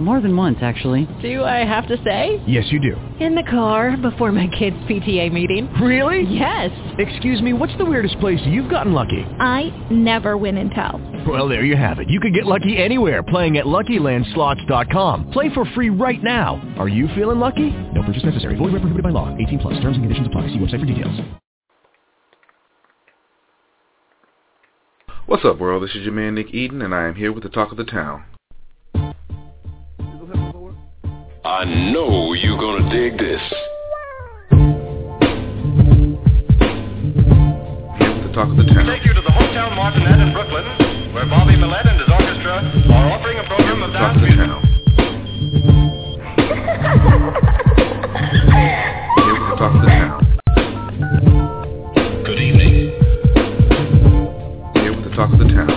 More than once, actually. Do I have to say? Yes, you do. In the car before my kids' PTA meeting. Really? Yes. Excuse me, what's the weirdest place you've gotten lucky? I never win and tell. Well, there you have it. You can get lucky anywhere playing at LuckyLandSlots.com. Play for free right now. Are you feeling lucky? No purchase necessary. Void where prohibited by law. 18 plus. Terms and conditions apply. See website for details. What's up, world? This is your man Nick Eden, and I am here with the talk of the town. I know you're gonna dig this. Here with the talk of the town. Take you to the Hotel Martinet in Brooklyn, where Bobby Millett and his orchestra are offering a program of dance music. Here with the talk of the town. Good evening. Here with the talk of the town.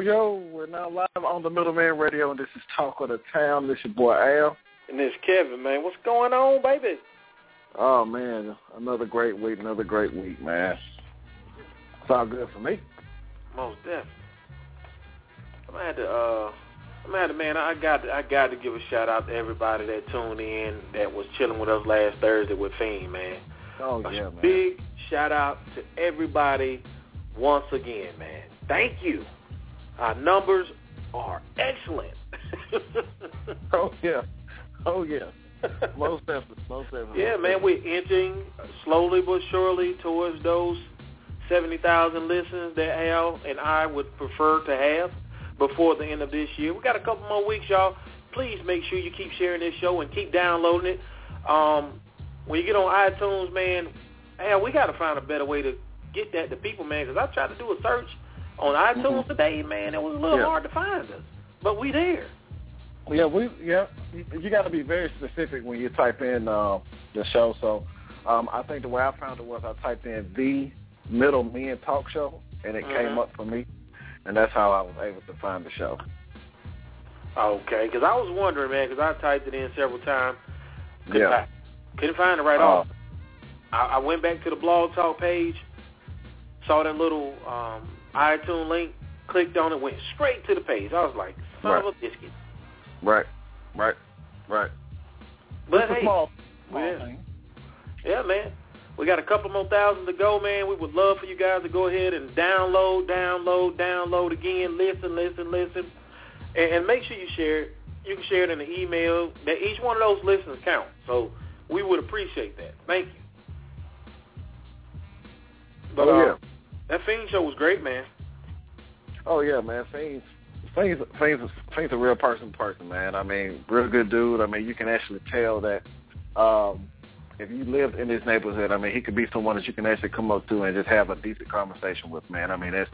Yo, we're now live on the Middleman Radio, and this is Talk of the Town. This your boy Al. And this Kevin, man. What's going on, baby? Oh, man, another great week, another great week, man. It's all good for me. Most definitely. I'm gonna have to, uh, I'm gonna have to, man. I got, to, I got to give a shout out to everybody that tuned in, that was chilling with us last Thursday with Fiend, man. Oh, A yeah, man. big shout out to everybody once again, man. Thank you. Our numbers are excellent. Oh, yeah. Oh, yeah. Most definitely, most definitely. Yeah, man, we're inching slowly but surely towards those 70,000 listens that Al and I would prefer to have before the end of this year. We got a couple more weeks, y'all. Please make sure you keep sharing this show and keep downloading it. Um, when you get on iTunes, man, Al, we got to find a better way to get that to people, man, because I tried to do a search on iTunes today, man. It was a little Yeah. hard to find us, but we there. Yeah, we yeah. You, got to be very specific when you type in uh, the show. So, um, I think the way I found it was I typed in the Middle Men Talk Show, and it came Mhm. up for me, and that's how I was able to find the show. Okay, because I was wondering, man, because I typed it in several times. Couldn't, Yeah. find, couldn't find it right Oh. off. I, I went back to the blog talk page, saw that little um, iTunes link, clicked on it, went straight to the page. I was like, son Right. of a biscuit. Right, right, right. But It's hey, small, small yeah. yeah, man. We got a couple more thousand to go, man. We would love for you guys to go ahead and download, download, download again, listen, listen, listen, and, and make sure you share it. You can share it in the email. That each one of those listens count. So we would appreciate that. Thank you. But, oh uh, yeah, That Fiend show was great, man. oh yeah, man. Fiends, Fiends, Fiends, Fiends a real person, person, man. I mean, real good dude. I mean, you can actually tell that um, if you lived in this neighborhood, I mean, he could be someone that you can actually come up to and just have a decent conversation with, man. I mean, that's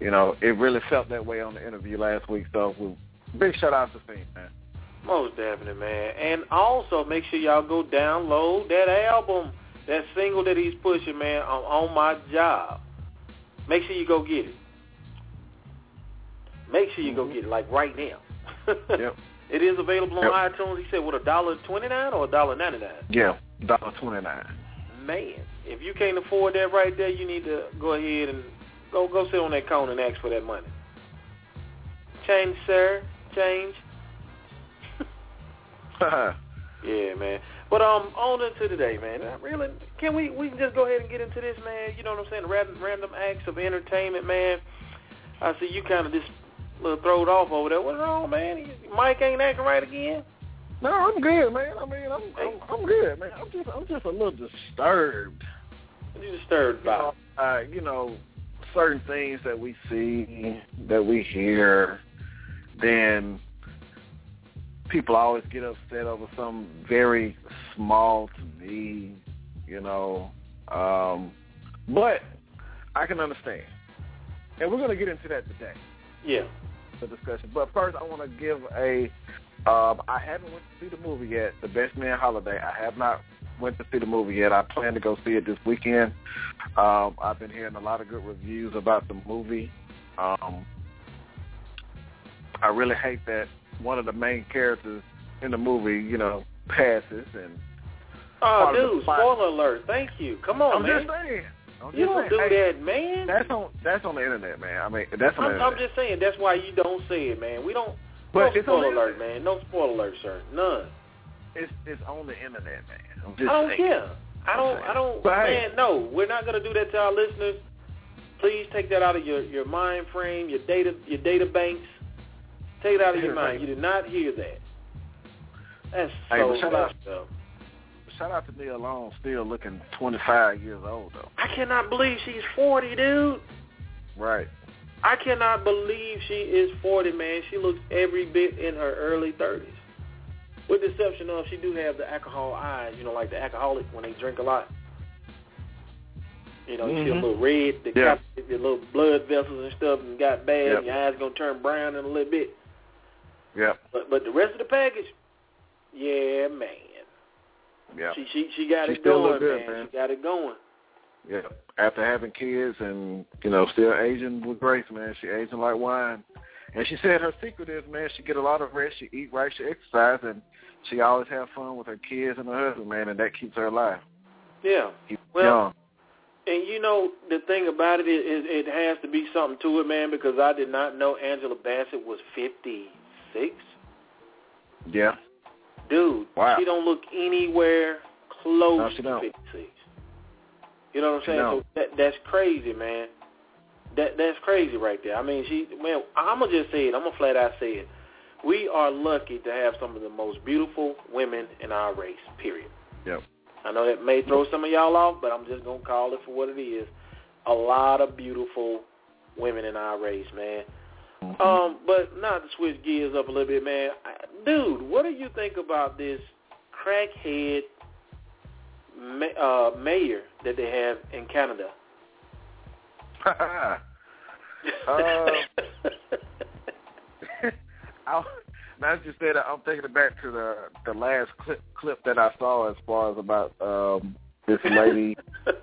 you know, it really felt that way on the interview last week. So, we, big shout out to Fiends, man. Most definitely, man. And also make sure y'all go download that album, that single that he's pushing, man, on, on my job. Make sure you go get it. Make sure you go mm-hmm. get it, like right now. Yep. It is available on Yep. iTunes. He said, what, a dollar twenty nine or a dollar ninety nine? Yeah, dollar twenty nine. Man, if you can't afford that right there, you need to go ahead and go go sit on that corner and ask for that money. Change, sir. Change. Yeah, man. But um, on into today, man. Really, can we we can just go ahead and get into this, man? You know what I'm saying? Random, random acts of entertainment, man. I see you kind of just little throwed off over there. What's wrong, man? Mike ain't acting right again. No, I'm good, man. I mean, I'm I'm, I'm good, man. I'm just I'm just a little disturbed. What you disturbed You by? know, uh, you know, certain things that we see, that we hear, then people always get upset over some very small to me, you know. Um, but I can understand. And we're going to get into that today. Yeah. The discussion. But first, I want to give a. Um, I haven't went to see the movie yet, The Best Man Holiday. I have not went to see the movie yet. I plan to go see it this weekend. Um, I've been hearing a lot of good reviews about the movie. Um, I really hate that one of the main characters in the movie, you know, passes and. Oh, dude! Spoiler alert! Thank you. Come on, I'm man. just saying. I'm you don't saying. do Hey, that, man. That's on that's on the internet, man. I mean, that's on I'm, the I'm just saying. That's why you don't say it, man. We don't. But no spoiler alert, man. No spoiler alert, sir. None. It's it's on the internet, man. I'm just I don't saying. care. I don't. I don't. But hey. man, no. We're not gonna do that to our listeners. Please take that out of your your mind frame, your data your data banks. Take it out of your mind. You did not hear that. That's Hey, so but shout out- up. Shout out to Nia Long, still looking 25 years old though. I cannot believe she's 40, dude. Right. I cannot believe she is 40, man. She looks every bit in her early 30s. With the exception of she do have the alcohol eyes, you know, like the alcoholic when they drink a lot. You know, you see a Mhm. little red, the Yeah. cap, your little blood vessels and stuff, and got bad, Yep. and your eyes gonna turn brown in a little bit. Yep. But but the rest of the package, yeah, man. Yep. She she she got She it still going, good, man. man. She got it going. Yep. After having kids and you know still aging with grace, man. She aging like wine. And she said her secret is, man, she get a lot of rest, she eat right, she exercise, and she always have fun with her kids and her husband, man, and that keeps her alive. Yeah. Keep Well, young. And you know the thing about it is, is it has to be something to it, man. Because I did not know Angela Bassett was fifty six. Yeah. Dude, Wow. she don't look anywhere close No, to don't. fifty six. You know what I'm saying? So that that's crazy, man. That that's crazy right there. I mean, she man, I'm gonna just say it. I'm gonna flat out say it. We are lucky to have some of the most beautiful women in our race. Period. Yep. I know that may throw some of y'all off, but I'm just gonna call it for what it is. A lot of beautiful women in our race, man. Mm-hmm. Um, but not to switch gears up a little bit, man. I- Dude, what do you think about this crackhead ma- uh, mayor that they have in Canada? uh, I, now that you said that, I'm taking it back to the the last clip clip that I saw as far as about um this lady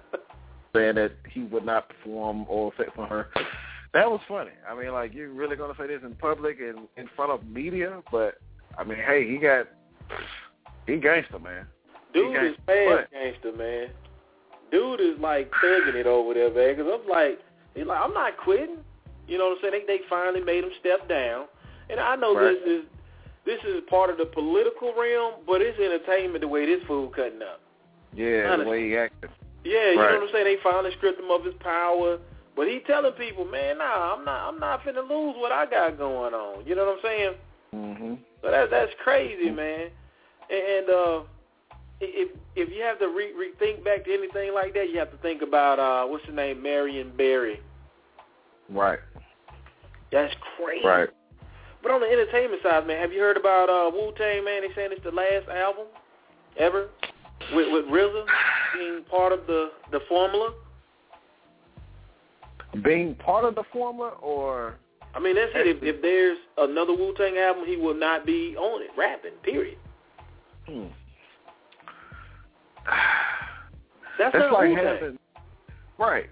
saying that he would not perform oral sex on her. That was funny. I mean, like you really gonna say this in public and in front of media? But I mean, hey, he got he gangster, man. Dude He is fast gangster, man. Dude is like thugging it over there, man. Because I'm like, he's like, I'm not quitting. You know what I'm saying? They, they finally made him step down, and I know Right. this is this is part of the political realm, but it's entertainment the way this fool cutting up. Yeah, Honestly. the way he acted. Yeah, you Right. know what I'm saying? They finally stripped him of his power, but he telling people, man, nah, I'm not, I'm not finna lose what I got going on. You know what I'm saying? Mhm. So that that's crazy, man. And uh, if if you have to re- rethink back to anything like that, you have to think about uh, what's her name, Marion Barry. Right. That's crazy. Right. But on the entertainment side, man, have you heard about uh, Wu Tang? Man, they saying it's the last album ever with with RZA being part of the the formula. Being part of the former, or I mean, that's it. If, if there's another Wu Tang album, he will not be on it rapping. Period. hmm. That's, not like Wu-Tang. having right.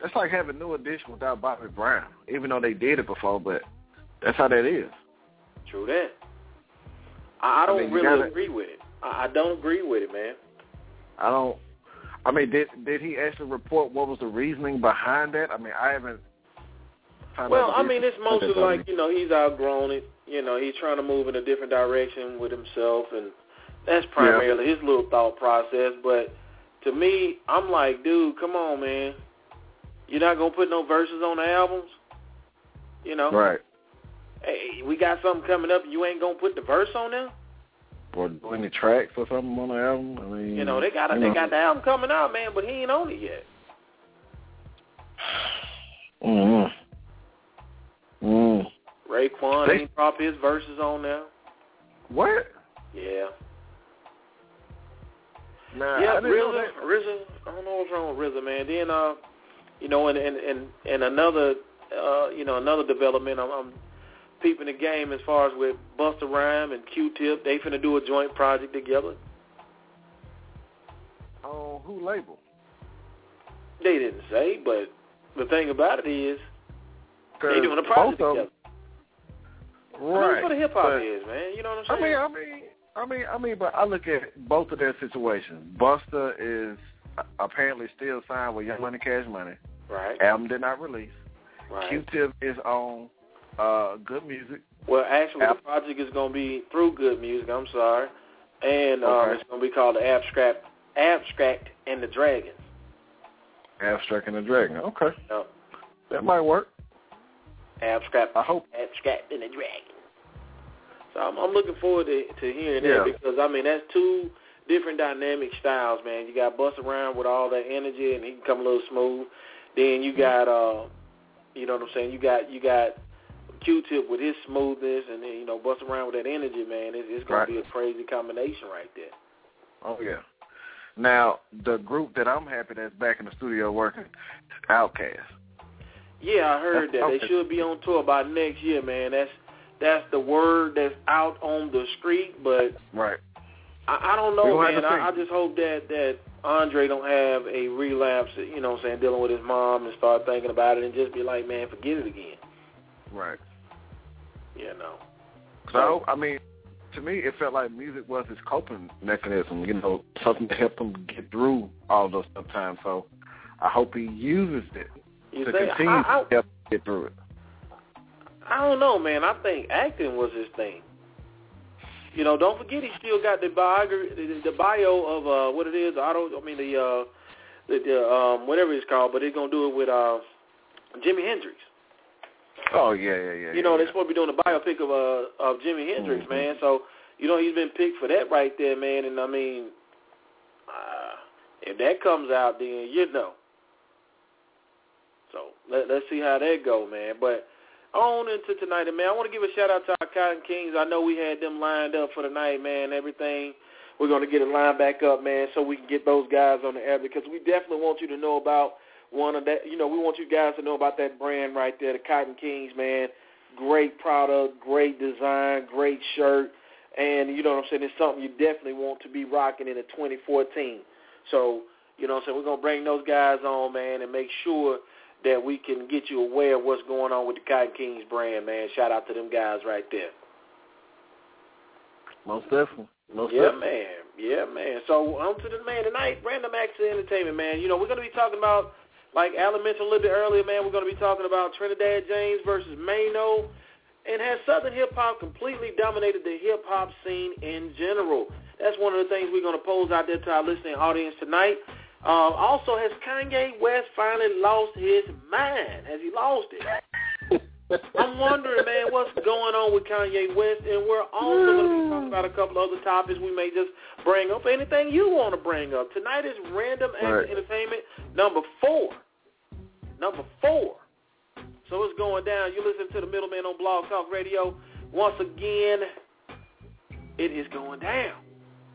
That's like having New Edition without Bobby Brown, even though they did it before. But that's how that is. True that. I, I I don't mean, really gotta- agree with it. I, I don't agree with it, man. I don't. I mean, did did he actually report what was the reasoning behind that? I mean, I haven't. Well, I mean, it's mostly like you know he's outgrown it. You know, he's trying to move in a different direction with himself, and that's primarily his little thought process. But to me, I'm like, dude, come on, man. You're not gonna put no verses on the albums. You know, right. hey, we got something coming up, you ain't gonna put the verse on there. Or do any tracks or something on the album? I mean, You know, they got you they know. got the album coming out, man, but he ain't on it yet. Mm. Mm. Raekwon They- ain't drop his verses on there. What? Yeah. Nah, yeah, I RZA. RZA. I don't know what's wrong with RZA, man. Then, uh, you know, and and and, and another, uh, you know, another development. I'm, I'm peeping the game as far as with Busta Rhyme and Q-Tip. They finna do a joint project together. On who label? They didn't say, but the thing about it is, they doing a project together. them- I mean, Right. that's what a hip hop is, man. You know what I I'm mean. I mean, I mean, I mean, but I look at both of their situations. Busta is apparently still signed with Young Money Cash Money. right, Album did not release. right. Q-Tip is on uh, Good Music. Well, actually, Ab- the project is going to be through Good Music. I'm sorry, and um, Okay. it's going to be called the Abstract, Abstract and the Dragons. Abstract and the Dragon. Okay, No, that might work. Abstract, I hope. Abstract and the Dragon. So I'm, I'm looking forward to, to hearing Yeah. that because I mean that's two different dynamic styles, man. You got Busta Rhymes with all that energy and he can come a little smooth. Then you got, uh, you know what I'm saying? You got you got Q-Tip with his smoothness, and then you know Busta Rhymes with that energy, man. It, it's going Right. to be a crazy combination right there. Oh yeah. Now the group that I'm happy that's back in the studio working, Outkast. Yeah, I heard that. Okay. They should be on tour by next year, man. That's that's the word that's out on the street, but Right. I, I don't know, man. I, I just hope that that Andre don't have a relapse, you know what I'm saying, dealing with his mom and start thinking about it and just be like, man, forget it again. Right. You know. So I, mean, to me, it felt like music was his coping mechanism. You know, something to help him get through all those tough times. So I hope he uses it You to say continue I, I, to help get through it. I don't know, man. I think acting was his thing. You know, don't forget he still got the biography, the bio of uh what it is. I don't. I mean the uh the, the um whatever it's called, but they're gonna do it with uh Jimi Hendrix. Oh yeah, yeah, yeah. You know, yeah. they're supposed to be doing a biopic of uh of Jimi Hendrix, Mhm. man. So you know he's been picked for that right there, man. And I mean, uh, if that comes out, then you know. So let, let's see how that go, man. But on into tonight, and man, I want to give a shout out to our Cotton Kings. I know we had them lined up for the night, man. Everything we're going to get it lined back up, man, so we can get those guys on the air because we definitely want you to know about one of that. You know, we want you guys to know about that brand right there, the Cotton Kings, man. Great product, great design, great shirt, and you know what I'm saying. It's something you definitely want to be rocking in the 2014. So you know what I'm saying. We're gonna bring those guys on, man, and make sure that we can get you aware of what's going on with the Cotton Kings brand, man. Shout out to them guys right there. most definitely. Most Yeah, definitely. man. Yeah, man. So on to the man tonight, Random Acts of Entertainment, man. You know, we're gonna be talking about like Alan mentioned a little bit earlier, man, we're gonna be talking about Trinidad James versus Maino. And has Southern hip hop completely dominated the hip hop scene in general? That's one of the things we're gonna pose out there to our listening audience tonight. Um, also, has Kanye West finally lost his mind? Has he lost it? I'm wondering, man, what's going on with Kanye West, and we're also going to be talking hmm. about a couple other topics we may just bring up. Anything you want to bring up tonight is Random Act Right. of Entertainment number four. Number four. So it's going down. You listen to the Middleman on Blog Talk Radio. Once again, it is going down.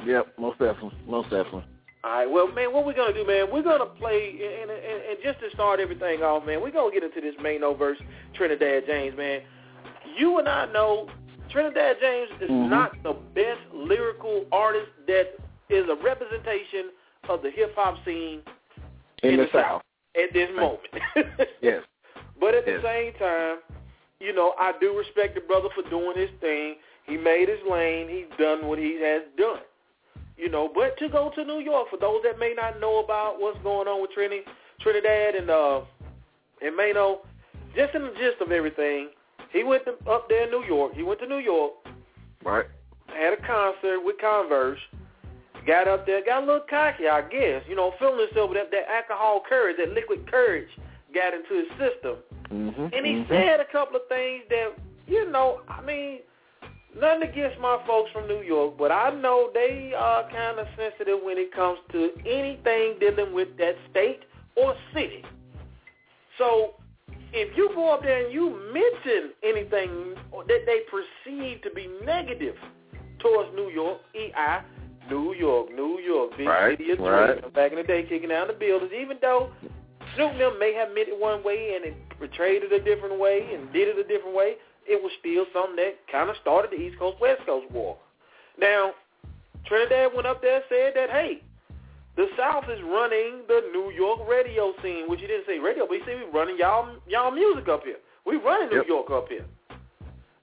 Yep, most definitely. Most definitely. All right, well, man, what we're going to do, man, we're going to play, and, and, and just to start everything off, man, we're going to get into this Maino versus Trinidad James, man. You and I know Trinidad James is Mhm. not the best lyrical artist that is a representation of the hip-hop scene In, In the, the South. at this moment. Yes. But at Yes. the same time, you know, I do respect the brother for doing his thing. He made his lane. He's done what he has done. You know, but to go to New York, for those that may not know about what's going on with Trini, Trinidad and uh and Maino, just in the gist of everything, he went to, up there in New York. He went to New York, Right. had a concert with Converse, got up there, got a little cocky, I guess, you know, feeling himself with that, that alcohol courage, that liquid courage got into his system. Mm-hmm. And he mm-hmm. said a couple of things that, you know, I mean, nothing against my folks from New York, but I know they are kind of sensitive when it comes to anything dealing with that state or city. So if you go up there and you mention anything that they perceive to be negative towards New York, EI, New York, New York, big Right, city of right. Back in the day, kicking down the buildings, even though Snoop them may have meant it one way and it portrayed it a different way and did it a different way, it was still something that kind of started the East Coast West Coast war. Now, Trinidad went up there and said that, hey, the South is running the New York radio scene, which he didn't say radio, but he said we running y'all y'all music up here. We running New Yep. York up here.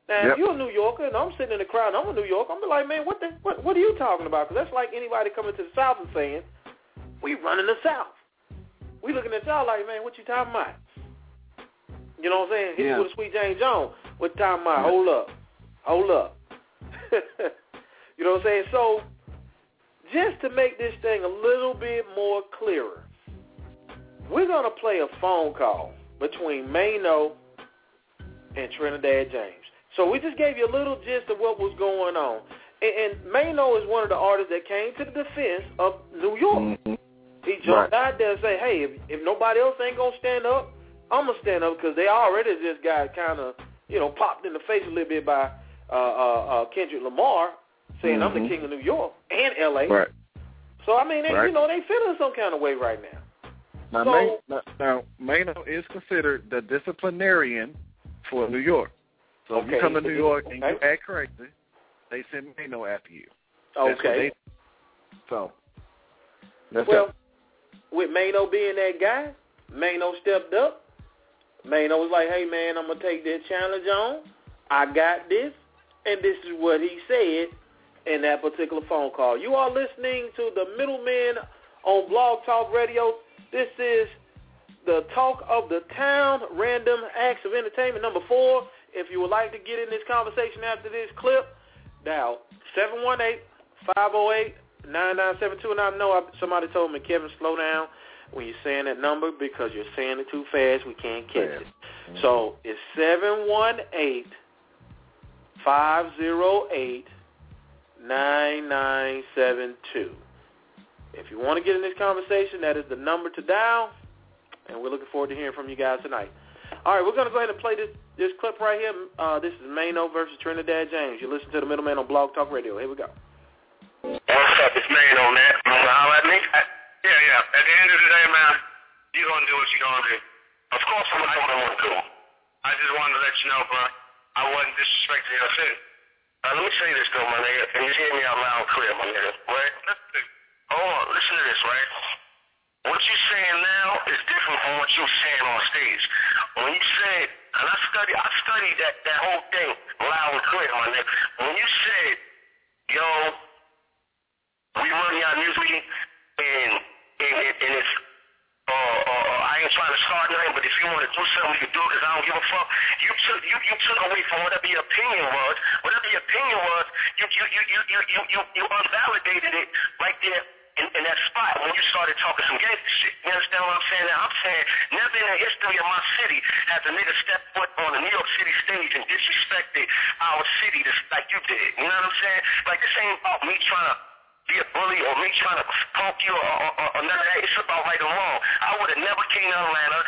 Now, Yep. if you're a New Yorker and I'm sitting in the crowd, and I'm a New Yorker, I'm be like, man, what the what what are you talking about? Because that's like anybody coming to the South and saying, we running the South. We looking at y'all like, man, what you talking about? You know what I'm saying? Hit Yeah. with a sweet Jane Jones. What talking about? Hold up. Hold up. you know what I'm saying? So just to make this thing a little bit more clearer, we're going to play a phone call between Maino and Trinidad James. So we just gave you a little gist of what was going on. And, and Maino is one of the artists that came to the defense of New York. Mhm. He jumped Right. out there and say, hey, if, if nobody else ain't going to stand up, I'm to stand up because they already just got kind of, you know, popped in the face a little bit by uh, uh, uh, Kendrick Lamar saying, I'm the Mhm. king of New York and L.A. Right. So, I mean, they, you know, they feeling some kind of way right now. Now, So- May, now, now, Maino is considered the disciplinarian for New York. So if you come to New York and you act crazy, they send Maino after you. That's Okay. they- so that's Well, it. with Maino being that guy, Maino stepped up. Maino was like, hey, man, I'm going to take this challenge on. I got this. And this is what he said in that particular phone call. You are listening to the middleman on Blog Talk Radio. This is the talk of the town, random acts of entertainment number four. If you would like to get in this conversation after this clip, dial 718-508-9972. And I know somebody told me, Kevin, slow down when you're saying that number because you're saying it too fast. We can't catch it. So it's 718-508-9972. If you want to get in this conversation, that is the number to dial, and we're looking forward to hearing from you guys tonight. All right, we're going to go ahead and play this, this clip right here. Uh, this is Maino versus Trinidad James. You listen to the middleman on Blog Talk Radio. Here we go. What's up? It's Maino, man. You want to holler at me? Yeah, yeah. At the end of the day, man, you're going to do what you're going to do. Of course I'm going to do what I want to do. I just wanted to let you know, bro, I wasn't disrespecting your city. Uh, let me say this, though, my nigga, and just hear me out loud and clear, my nigga, right? Listen, hold on, listen to this, right? What you're saying now is different from what you were saying on stage. When you said, and I studied, I studied that, that whole thing loud and clear, my nigga. When you said, yo, we run y'all music and, and, and, and it's uh, uh, uh, I ain't trying to start nothing, but if you want to do something, you can do it because I don't give a fuck. You took you, you took away from whatever your opinion was. Whatever your opinion was, you you you you you you, you, you unvalidated it right there in, in that spot when you started talking some gangster shit. You understand what I'm saying? Now, I'm saying never in the history of my city has a nigga stepped foot on a New York City stage and disrespected our city just like you did. You know what I'm saying? Like this ain't about me trying to be a bully or me trying to punk you or, or, or, or none of that. It's about right or wrong. I would have never came to Atlanta.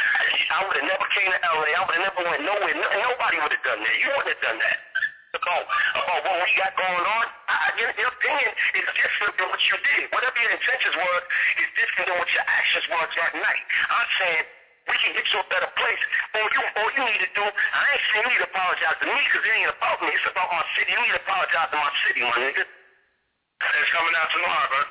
I would have never came to LA. I would have never went nowhere. No, nobody would have done that. You wouldn't have done that. About, about what we got going on, I, your, your opinion is different than what you did. Whatever your intentions were is different than what your actions were that night. I'm saying we can get you a better place. All you, all you need to do, I ain't saying you need to apologize to me because it ain't about me. It's about my city. You need to apologize to my city, my nigga. It's coming out tomorrow, bro.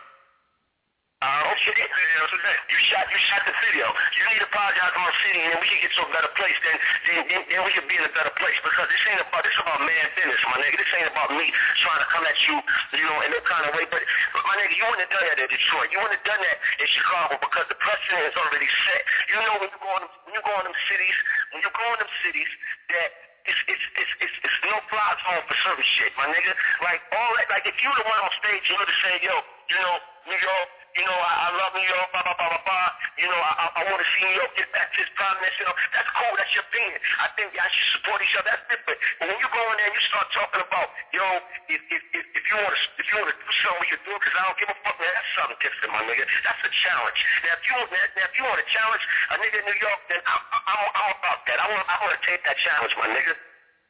Uh, okay, video today. You shot, you shot the video. You need to apologize to my city, and we can get to a better place. Then, then, then, then we can be in a better place because this ain't about this about man business, my nigga. This ain't about me trying to come at you, you know, in that kind of way. But, my nigga, you wouldn't have done that in Detroit. You wouldn't have done that in Chicago because the precedent is already set. You know when you go in, when you go in them cities, when you go in them cities that it's it's it's it's, it's no zone for certain shit, my nigga. Like all that, like if you the one on stage, you would have said, yo, you know, New York, you know, I, I love New York, blah, blah, blah, blah, blah. You know, I, I, I want to see New York get back to its prominence. You know, that's cool. That's your opinion. I think y'all should support each other. That's different. But when you go in there and you start talking about, yo, if if if, if you want to if you want to do something, can do it. Because I don't give a fuck, man. That's something different, my nigga. That's a challenge. Now, if you now, if you want to challenge a nigga in New York, then I'm I'm, I'm about that. I want I want to take that challenge, my nigga.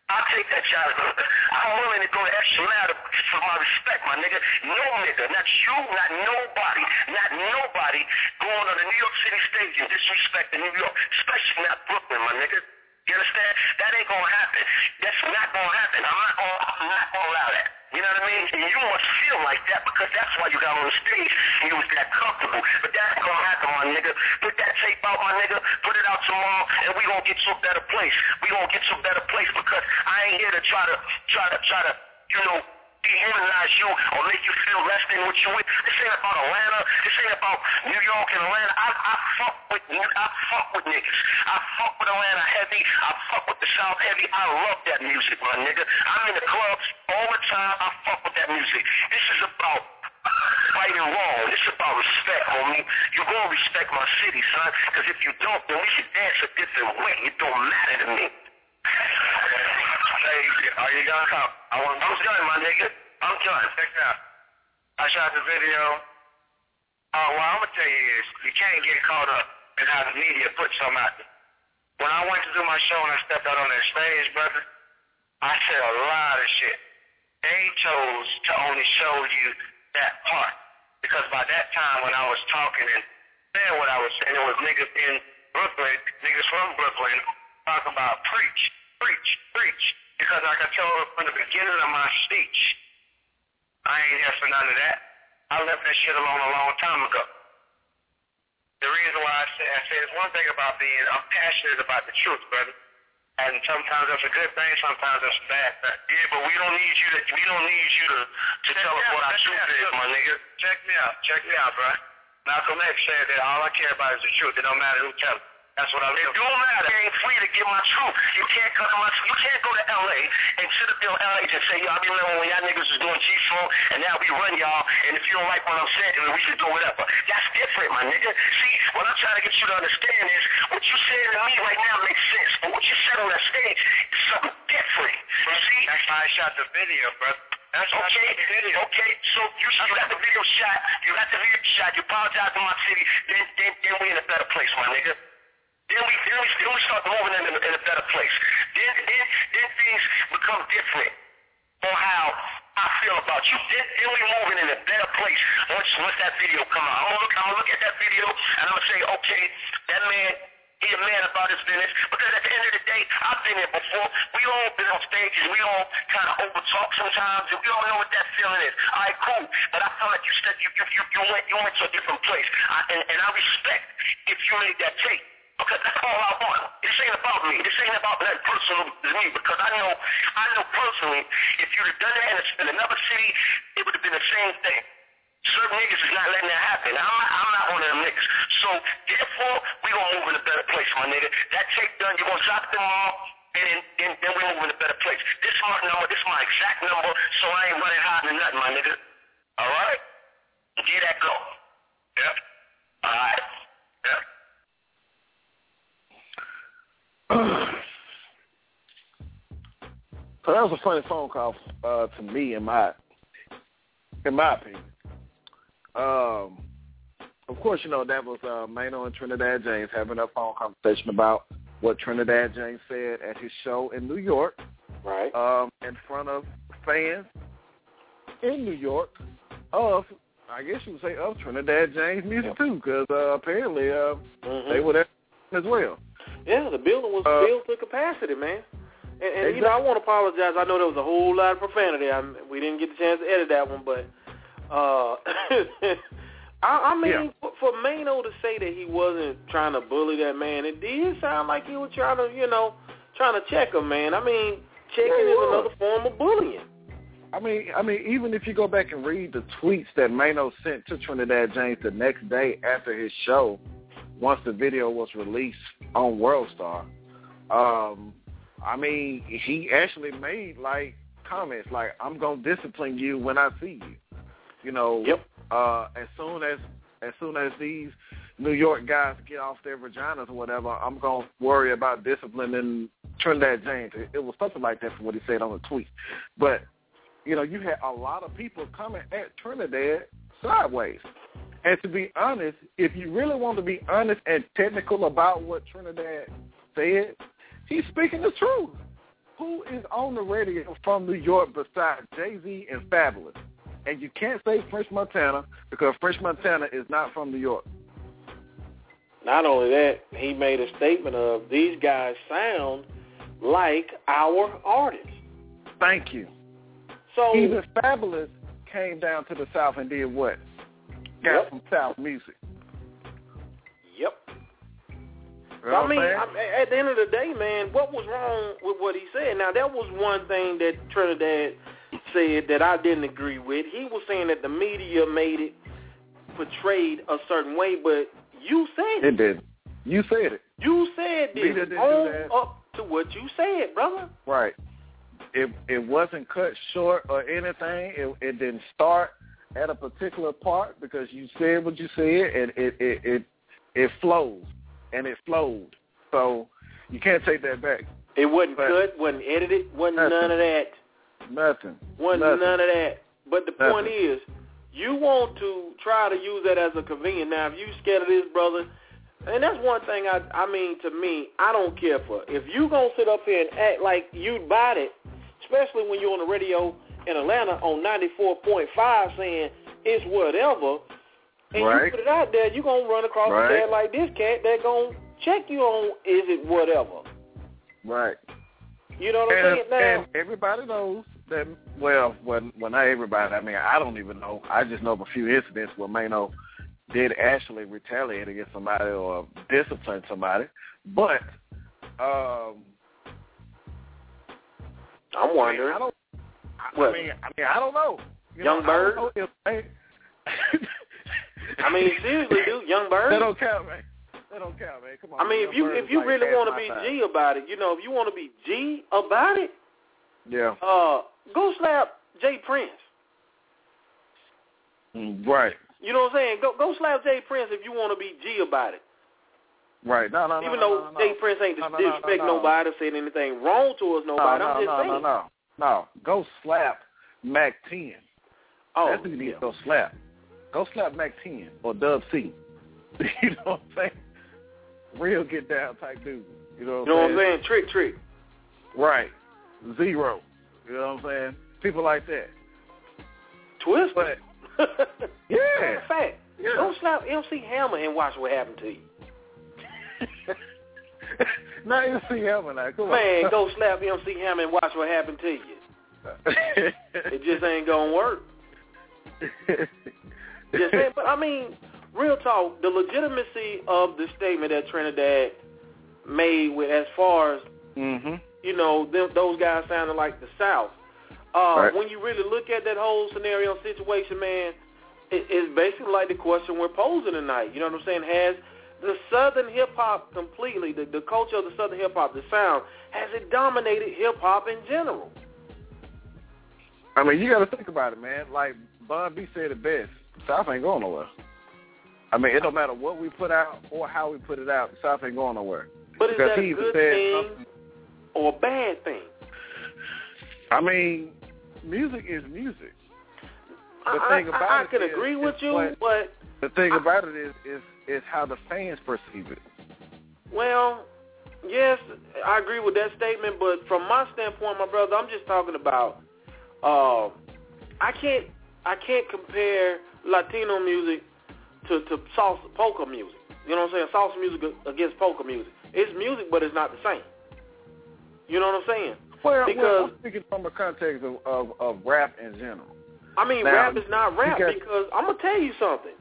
I'll take that challenge. I'm willing to go the extra mile for my respect, my nigga. No nigga, not you, not nobody, not nobody going on the New York City stage and disrespecting New York, especially not Brooklyn, my nigga. You understand? That ain't gonna happen. That's not gonna happen. I'm not gonna, I'm not gonna allow that. You know what I mean? And you must feel like that because that's why you got on the stage and you was that comfortable. But that's gonna happen, my nigga. Put that tape out, my nigga. Put it out tomorrow, and we gonna get to a better place. We gonna get to a better place because I ain't here to try to try to try to you know dehumanize you or make you feel less than what you with. This ain't about Atlanta. This ain't about New York and Atlanta. I, I fuck with I fuck with niggas. I fuck with Atlanta heavy. I fuck with the South heavy. I love that music, my nigga. I'm in the clubs all the time. I fuck with that music. This is about right and wrong. This about respect, homie. You gonna respect my city, son. Because if you don't, then we should dance a different way. It don't matter to me. Hey, are you done? I want, I'm done, my nigga. I'm done. Check it out. I shot the video. Uh, well, I'm going to tell you this. You can't get caught up in how the media puts something out there. When I went to do my show and I stepped out on that stage, brother, I said a lot of shit. They chose to only show you that part. Because by that time when I was talking and saying what I was saying, it was niggas in Brooklyn, niggas from Brooklyn, talking about preach, preach, preach. Because like I told from the beginning of my speech, I ain't here for none of that. I left that shit alone a long time ago. The reason why I say I say it's one thing about being I'm passionate about the truth, brother. And sometimes that's a good thing, sometimes that's a bad thing. Yeah, but we don't need you to we don't need you to to tell us what our truth is, my nigga. Check me out, check me out, bro. Malcolm X said that all I care about is the truth. It don't matter who tells it. That's what I It don't matter. I ain't free to get my truth. You can't come to my You can't go to LA and sit up in LA and say, yo, be remember when y'all niggas was doing G-Funk and now we run y'all and if you don't like what I'm saying, then we should do whatever. That's different, my nigga. See, what I'm trying to get you to understand is what you saying to me right now makes sense. But what you said on that stage is something different. You see? That's why I shot the video, brother. That's okay. Okay, so you, you got the video shot. You got the video shot. You apologize to my city. Then, then, then we in a better place, my nigga. Then we, then we, then we start moving in a, in a better place. Then, then, then things become different on how I feel about you. Then, then we moving in a better place once once that video come out. I'm gonna look, I'm gonna look at that video and I'm gonna say, okay, that man, he a man about his business. Because at the end of the day, I've been there before. We all been on stages. We all kind of over talk sometimes, and we all know what that feeling is. All right, cool. But I feel like you said you you you, you went you went to a different place, I, and, and I respect if you made that tape. Because that's all I want. This ain't about me. This ain't about nothing personal to me. Because I know, I know personally, if you'd have done that in, another city, it would have been the same thing. Certain niggas is not letting that happen. I'm not, I'm not one of them niggas. So therefore, we gonna move in a better place, my nigga. That tape done, you gonna drop them all. And then, then, then we move in a better place. This is my number. This is my exact number. So I ain't running hiding nothing, my nigga. All right? Get that go. Yep. All right. Yep. So that was a funny phone call uh, to me, in my in my opinion. Um, of course, you know that was uh, Maino and Trinidad James having a phone conversation about what Trinidad James said at his show in New York, right, um, in front of fans in New York of, I guess you would say, of Trinidad James music too, because uh, apparently uh, mm-hmm. they were there as well. Yeah, the building was Uh, filled to capacity, man. And, and you know, I want to apologize. I know there was a whole lot of profanity. I, we didn't get the chance to edit that one, but uh, I, I mean, Yeah. for, for Maino to say that he wasn't trying to bully that man, it did sound like he was trying to, you know, trying to check him, man. I mean, checking Yeah, is another form of bullying. I mean, I mean, even if you go back and read the tweets that Maino sent to Trinidad James the next day after his show, once the video was released on WorldStar, um, I mean, he actually made like comments like, "I'm gonna discipline you when I see you." You know, Yep. uh, as soon as as soon as these New York guys get off their vaginas or whatever, I'm gonna worry about disciplining Trinidad James. It, it was something like that from what he said on the tweet. But you know, you had a lot of people coming at Trinidad sideways. And to be honest, if you really want to be honest and technical about what Trinidad said, he's speaking the truth. Who is on the radio from New York besides Jay-Z and Fabolous? And you can't say French Montana because French Montana is not from New York. Not only that, he made a statement of these guys sound like our artists. Thank you. So even Fabolous came down to the South and did what? Got Yep. some South music. Yep. You know I mean? I, at the end of the day, man, what was wrong with what he said? Now, that was one thing that Trinidad said that I didn't agree with. He was saying that the media made it portrayed a certain way, but you said it It did. You said it. You said this. Media didn't do that. up to what you said, brother. Right. It it wasn't cut short or anything. It it didn't start at a particular part because you said what you said and it it it, it flows and it flowed. So you can't take that back. It wasn't But- cut, wasn't edited, wasn't Nothing. none of that. Nothing. Wasn't Nothing. none of that. But the Nothing. point is, you want to try to use that as a convenience. Now, if you scared of this, brother, and that's one thing I I mean to me, I don't care for. If you gonna sit up here and act like you bought it, especially when you're on the radio in Atlanta on 94.5 saying it's whatever, and you put it out there, you gonna run across Right. a cat like this cat that gonna check you on is it whatever. Right. You know what I'm saying? Now, and everybody knows that. Well, when when not everybody, I mean, I don't even know. I just know of a few incidents where Maino did actually retaliate against somebody or discipline somebody. But um, I'm wondering. I don't. I? I mean, I mean, I don't know. You Young know, Bird? know if they- I mean, seriously, dude, Young Berg. That don't count, man. That don't count, man. Come on. I mean, if you if you like really want to be time. G about it, you know, if you want to be G about it, Yeah. uh, go slap J. Prince. Mm, Right. You know what I'm saying? Go go slap J. Prince if you want to be G about it. Right. No, no, no. Even no, though no, no, J. Prince ain't No, no, no, disrespect no, no. nobody, saying anything wrong towards No, nobody. no, I'm just no, saying. no, no, no. Go slap Mack 10. Oh, That's who you need to go slap. Go slap Mack 10 or Dub C. you know what I'm saying? Real get down type dude. You know what, you know what I'm I'm saying? Trick, trick. Right. Zero. You know what I'm saying? People like that. Twist. But yeah. Fact. Yeah. Go slap MC Hammer and watch what happened to you. now see him and I come Man, on. go slap MC Hammer and watch what happened to you. It just ain't gonna work. Just saying, but I mean, real talk, the legitimacy of the statement that Trinidad made with as far as mhm. you know them, those guys sounding like the South. Uh, Right. When you really look at that whole scenario situation, man, it, it's basically like the question we're posing tonight. You know what I'm saying? Has the Southern hip hop completely, the, the culture of the Southern hip hop, the sound, has it dominated hip hop in general? I mean, you got to think about it, man. Like Bun B said it best. South ain't going nowhere. I mean, it don't matter what we put out or how we put it out. South ain't going nowhere. But is Because that he a good thing something- or a bad thing? I mean, music is music. The I, thing I- about I, it can is- agree with is you, what- but The thing I- about it is, is, is how the fans perceive it. Well, yes, I agree with that statement, but from my standpoint, my brother, I'm just talking about uh, I can't I can't compare Latino music to to salsa polka music. You know what I'm saying? Salsa music against polka music. It's music, but it's not the same. You know what I'm saying? Well, Because- well I'm speaking from a context of, of, of rap in general. I mean, Now, rap is not rap because- because I'm gonna tell you something.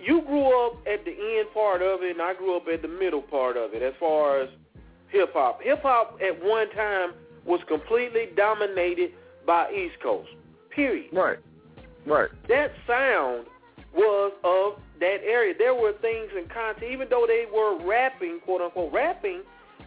You grew up at the end part of it, and I grew up at the middle part of it. As far as hip hop, hip hop at one time was completely dominated by East Coast. Period. Right. Right. That sound was of that area. There were things in content, even though they were rapping, quote unquote rapping,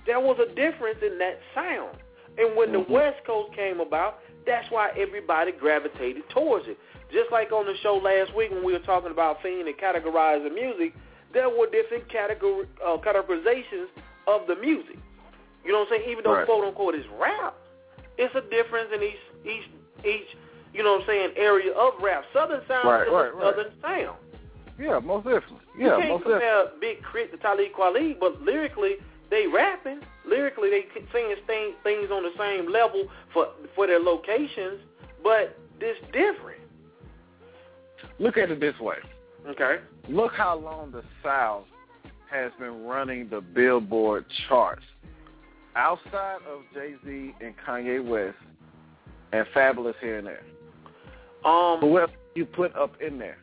there was a difference in that sound. And when Mhm. the West Coast came about, That's why everybody gravitated towards it. Just like on the show last week when we were talking about fiend and categorizing music, there were different categor- uh, categorizations of the music. You know what I'm saying? Even though Right. quote unquote is rap, it's a difference in each each each you know what I'm saying area of rap. Southern sound Right, is right, a right. southern sound. Yeah, most definitely. You Yeah, can't most definitely. compare Big K.R.I.T. to Talib Kweli, but lyrically they rapping. Lyrically they thing, things on the same level for for their locations, but this different. Look at it this way. Okay. Look how long the South has been running the Billboard charts. Outside of Jay Z and Kanye West and Fabolous here and there. Um, else you put up in there?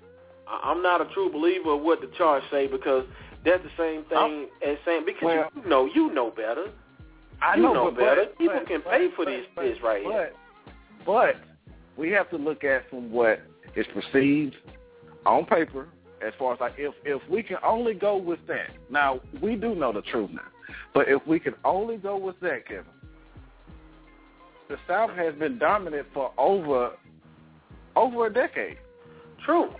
I- I'm not a true believer of what the charts say because that's the same thing as saying because Well- you know you know better. I You know, know but, better. But, People but, can pay for this- this right but, here. But we have to look at from what is perceived on paper as far as like if if we can only go with that. Now we do know the truth now, but if we can only go with that, Kevin, the South has been dominant for over over a decade. True.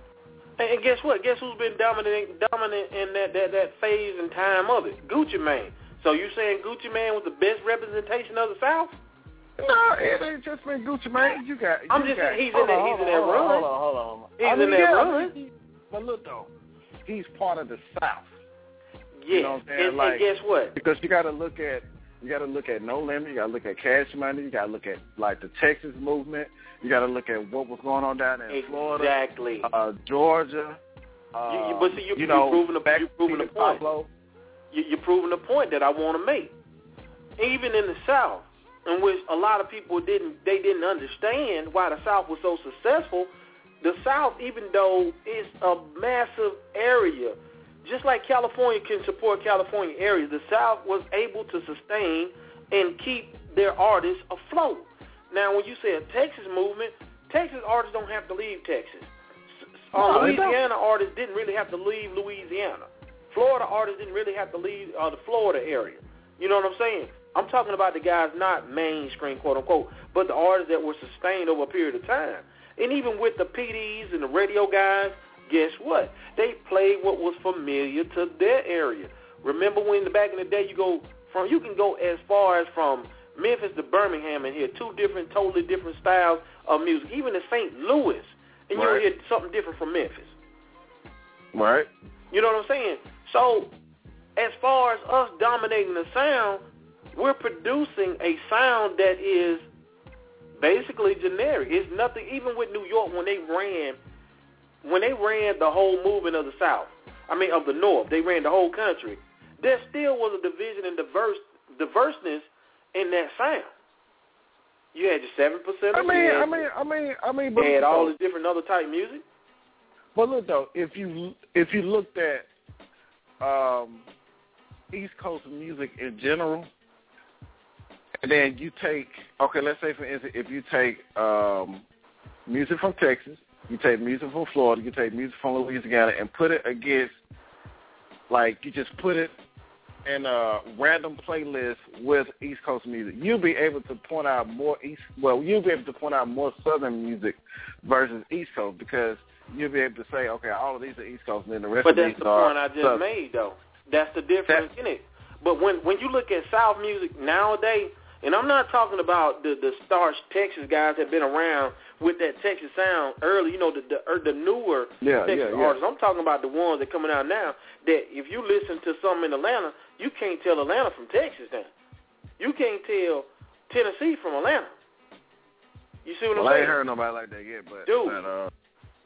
And, and guess what? Guess who's been dominant dominant in that, that that phase and time of it? Gucci Mane. So you saying Gucci Mane was the best representation of the South? No, it ain't just been Gucci Mane. You got. I'm just got, saying he's in that- he's in that on, run. Hold on, hold on. He's I in mean, that yeah, run. he- but look though, he's part of the South. Yes. You know what I'm saying? and, Like- and guess what? Because you got to look at you got to look at No Limit. You got to look at Cash Money. You got to look at like the Texas movement. You got to look at what was going on down there in Florida, Exactly. uh, Georgia. Uh, You- you- but see, you- you you're proving the- back you're proving the point. Pablo. You, you're proving the point that I want to make. Even in the South, in which a lot of people didn't, they didn't understand why the South was so successful. The South, even though it's a massive area, just like California can support California areas, the South was able to sustain and keep their artists afloat. Now, when you say a Texas movement, Texas artists don't have to leave Texas. Uh, No. Louisiana artists didn't really have to leave Louisiana. Florida artists didn't really have to leave uh, the Florida area. You know what I'm saying? I'm talking about the guys not mainstream, quote unquote, but the artists that were sustained over a period of time. And even with the PDs and the radio guys, guess what? They played what was familiar to their area. Remember when the back in the day you go from you can go as far as from Memphis to Birmingham and hear two different, totally different styles of music. Even in St. Louis, and Right. you'll hear something different from Memphis. Right. You know what I'm saying? So, as far as us dominating the sound, we're producing a sound that is basically generic. It's nothing. Even with New York, when they ran, when they ran the whole movement of the South, I mean of the North, they ran the whole country. There still was a division and diverse diverseness in that sound. You had your seven percent. I mean, I mean, I mean, I mean, but you had all this different other type music. But look though, if you if you looked at um, East Coast music in general, and then you take okay, let's say for instance, if you take um, music from Texas, you take music from Florida, you take music from Louisiana, and put it against like you just put it in a random playlist with East Coast music, you'll be able to point out more East. Well, you'll be able to point out more Southern music versus East Coast because you'll be able to say, okay, all of these are East Coast, and then the rest But of these the are But that's the point I just Southern. made, though. That's the difference in it. But when when you look at South music nowadays, and I'm not talking about the the starch Texas guys that have been around with that Texas sound early, you know, the the, or the newer Yeah, Texas yeah, yeah. artists. I'm talking about the ones that coming out now. That if you listen to some in Atlanta, you can't tell Atlanta from Texas now. You can't tell Tennessee from Atlanta. You see what Well, I'm I saying? ain't heard nobody like that yet, but Dude. but, uh,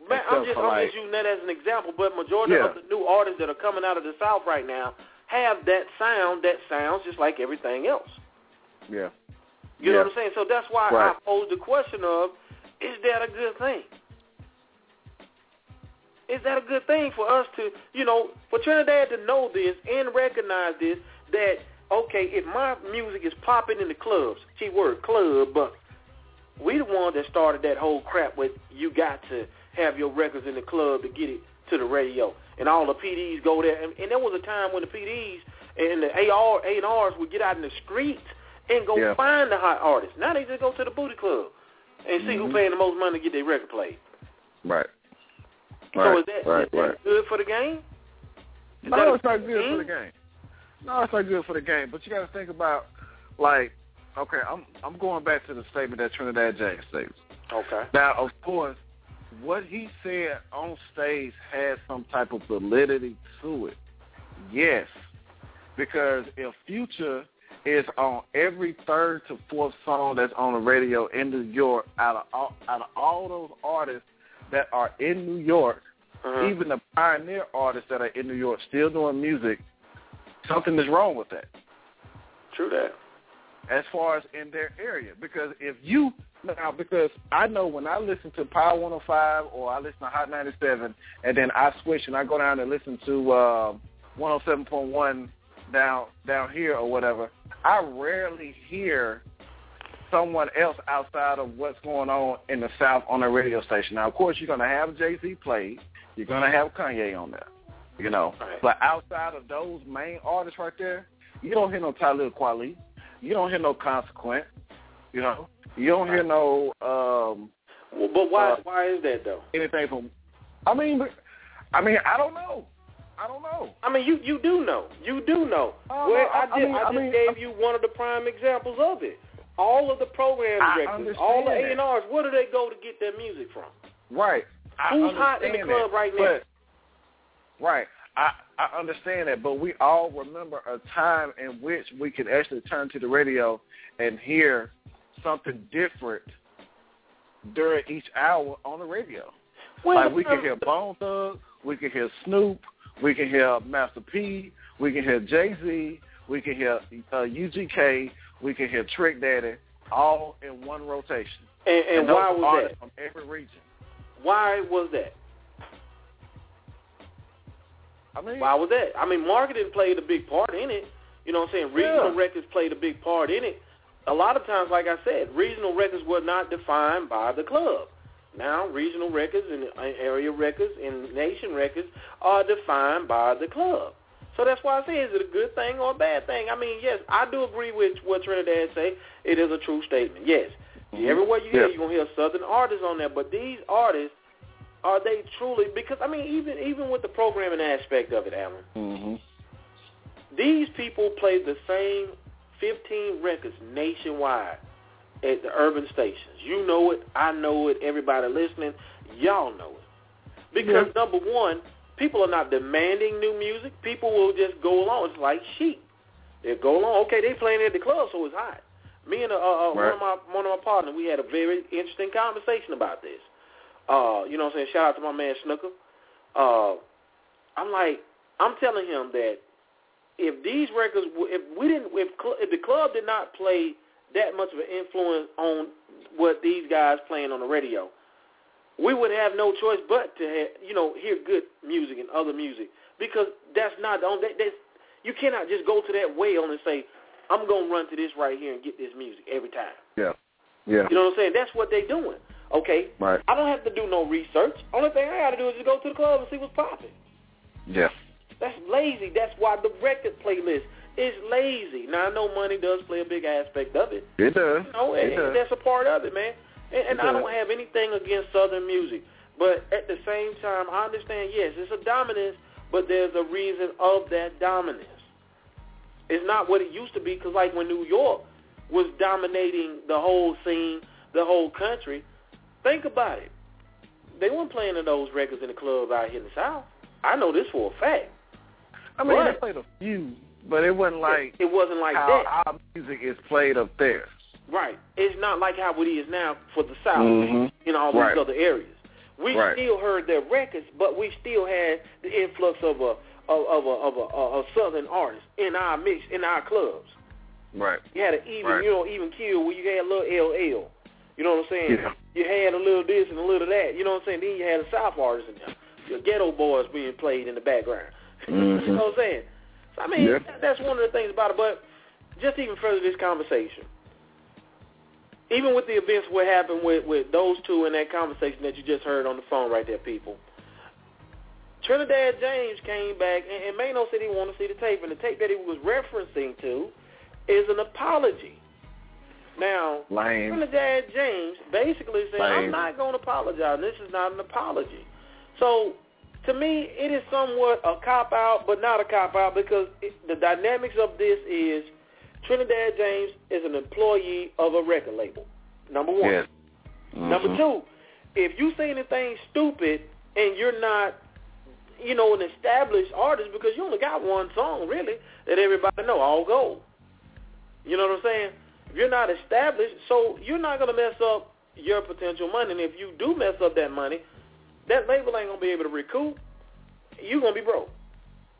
Man, I'm just I'm like- just using that as an example, but majority Yeah. of the new artists that are coming out of the South right now have that sound that sounds just like everything else. Yeah, You Yeah. know what I'm saying? So that's why Right. I posed the question of, is that a good thing? Is that a good thing for us to, you know, for Trinidad to know this and recognize this, that, okay, if my music is popping in the clubs, key word, club, but we the ones that started that whole crap with you got to have your records in the club to get it to the radio. And all the PDs go there. And, and there was a time when the PDs and the AR, A&Rs would get out in the streets and go Yeah. find the hot artists. Now they just go to the booty club. and see Mhm. who paying the most money to get their record played. Right. So Right. is that, right. is that right. good for the game? Is No, it's not good team? for the game. No, it's not good for the game. But you got to think about, like, okay, I'm I'm going back to the statement that Trinidad James states. Okay. Now, of course, what he said on stage has some type of validity to it. Yes, because if Future is on every third to fourth song that's on the radio in New York, out of all, out of all those artists that are in New York, Uh-huh. even the pioneer artists that are in New York still doing music, something is wrong with that. True that. As far as in their area, because if you now, because I know when I listen to Power 105 or I listen to Hot 97, and then I switch and I go down and listen to uh, 107.1 down down here or whatever, I rarely hear someone else outside of what's going on in the South on a radio station. Now, of course, you're going to have Jay Z play. You're going to have Kanye on there, you know. Right. But outside of those main artists right there, you don't hear no Talib Kweli. You don't hear no Consequent. You know. You don't hear no um Well, but why Uh, why is that though? anything from. I mean, I mean, I don't know. I don't know. I mean, you you do know. You do know. Oh, well, I- I, I just, mean- I I just mean, gave you one of the prime examples of it. All of the program directors, all the A and R's, where do they go to get their music from? Right. Who's hot in the club that, right now? but- right. I, I understand that, but we all remember a time in which we could actually turn to the radio and hear something different during each hour on the radio. Well, like we could uh, hear Bone Thug, we could hear Snoop, we can hear Master P, we can hear Jay Z, we can hear uh, UGK, we can hear Trick Daddy, all in one rotation. And, and, those why was that? from every region? Why was that? I mean, Why was that? I mean, marketing played a big part in it. You know what I'm saying? Regional Yeah. records played a big part in it. A lot of times, like I said, regional records were not defined by the club. Now, regional records and uh, area records and nation records are defined by the club. So that's why I say, is it a good thing or a bad thing? I mean, yes, I do agree with what Trinidad say. It is a true statement. Yes, Mhm. everywhere you hear, Yeah. you're gonna hear Southern artists on there. But these artists, are they truly? Because I mean, even even with the programming aspect of it, Alan, hmm these people play the same 15 records nationwide at the urban stations. You know it. I know it. Everybody listening, y'all know it. Because Yeah. number one, people are not demanding new music. People will just go along. It's like sheep. They go along. Okay, they playing at the club, so it's hot. Me and uh, uh, one of my one of my partners, we had a very interesting conversation about this. Uh, you know what I'm saying? Shout out to my man Snooker. Uh, I'm like, I'm telling him that if these records, if we didn't, if, cl- if the club did not play that much of an influence on what these guys playing on the radio, we would have no choice but to have, you know, hear good music and other music because that's not the only. That, that's, you cannot just go to that well and say, I'm gonna run to this right here and get this music every time. Yeah. Yeah. You know what I'm saying? That's what they're doing. Okay. Right. I don't have to do no research. Only thing I got to do is just go to the club and see what's popping. Yeah. That's lazy. That's why the record playlist is lazy. Now I know money does play a big aspect of it. It does. You know, it and, does. and that's a part of it, man. And, and It I don't have anything against Southern music, but at the same time, I understand. Yes, it's a dominance, but there's a reason of that dominance. It's not what it used to be. Because like when New York was dominating the whole scene, the whole country, think about it. They weren't playing those records in the clubs out here in the South. I know this for a fact. I mean, Right. they played a few, but it wasn't like it wasn't like how that. our music is played up there. Right. It's not like how it is now for the South Mhm. in all Right. these other areas. We Right. still heard their records, but we still had the influx of a of, of a of a, a, a southern artist in our mix in our clubs. Right. You had an even Right. you know even kill where you had a little LL. You know what I'm saying? Yeah. You had a little this and a little that. You know what I'm saying? Then you had the South artists in there. Your Geto Boys being played in the background. Mhm. you know what I'm saying? So, I mean, Yeah. that- that's one of the things about it. But just even further this conversation, even with the events what happened with, with those two in that conversation that you just heard on the phone right there, people, Trinidad James came back, and, and Maino said he wanted to see the tape, and the tape that he was referencing to is an apology. Now, Lame. Trinidad James basically said, I'm not going to apologize. This is not an apology. So, to me, it is somewhat a cop-out, but not a cop-out because it, the dynamics of this is Trinidad James is an employee of a record label, number one. Yes. Number Mhm. two, if you say anything stupid and you're not, you know, an established artist because you only got one song really that everybody know, all gold. You know what I'm saying? If you're not established, so you're not gonna mess up your potential money. And if you do mess up that money, that label ain't gonna be able to recoup. You're gonna be broke,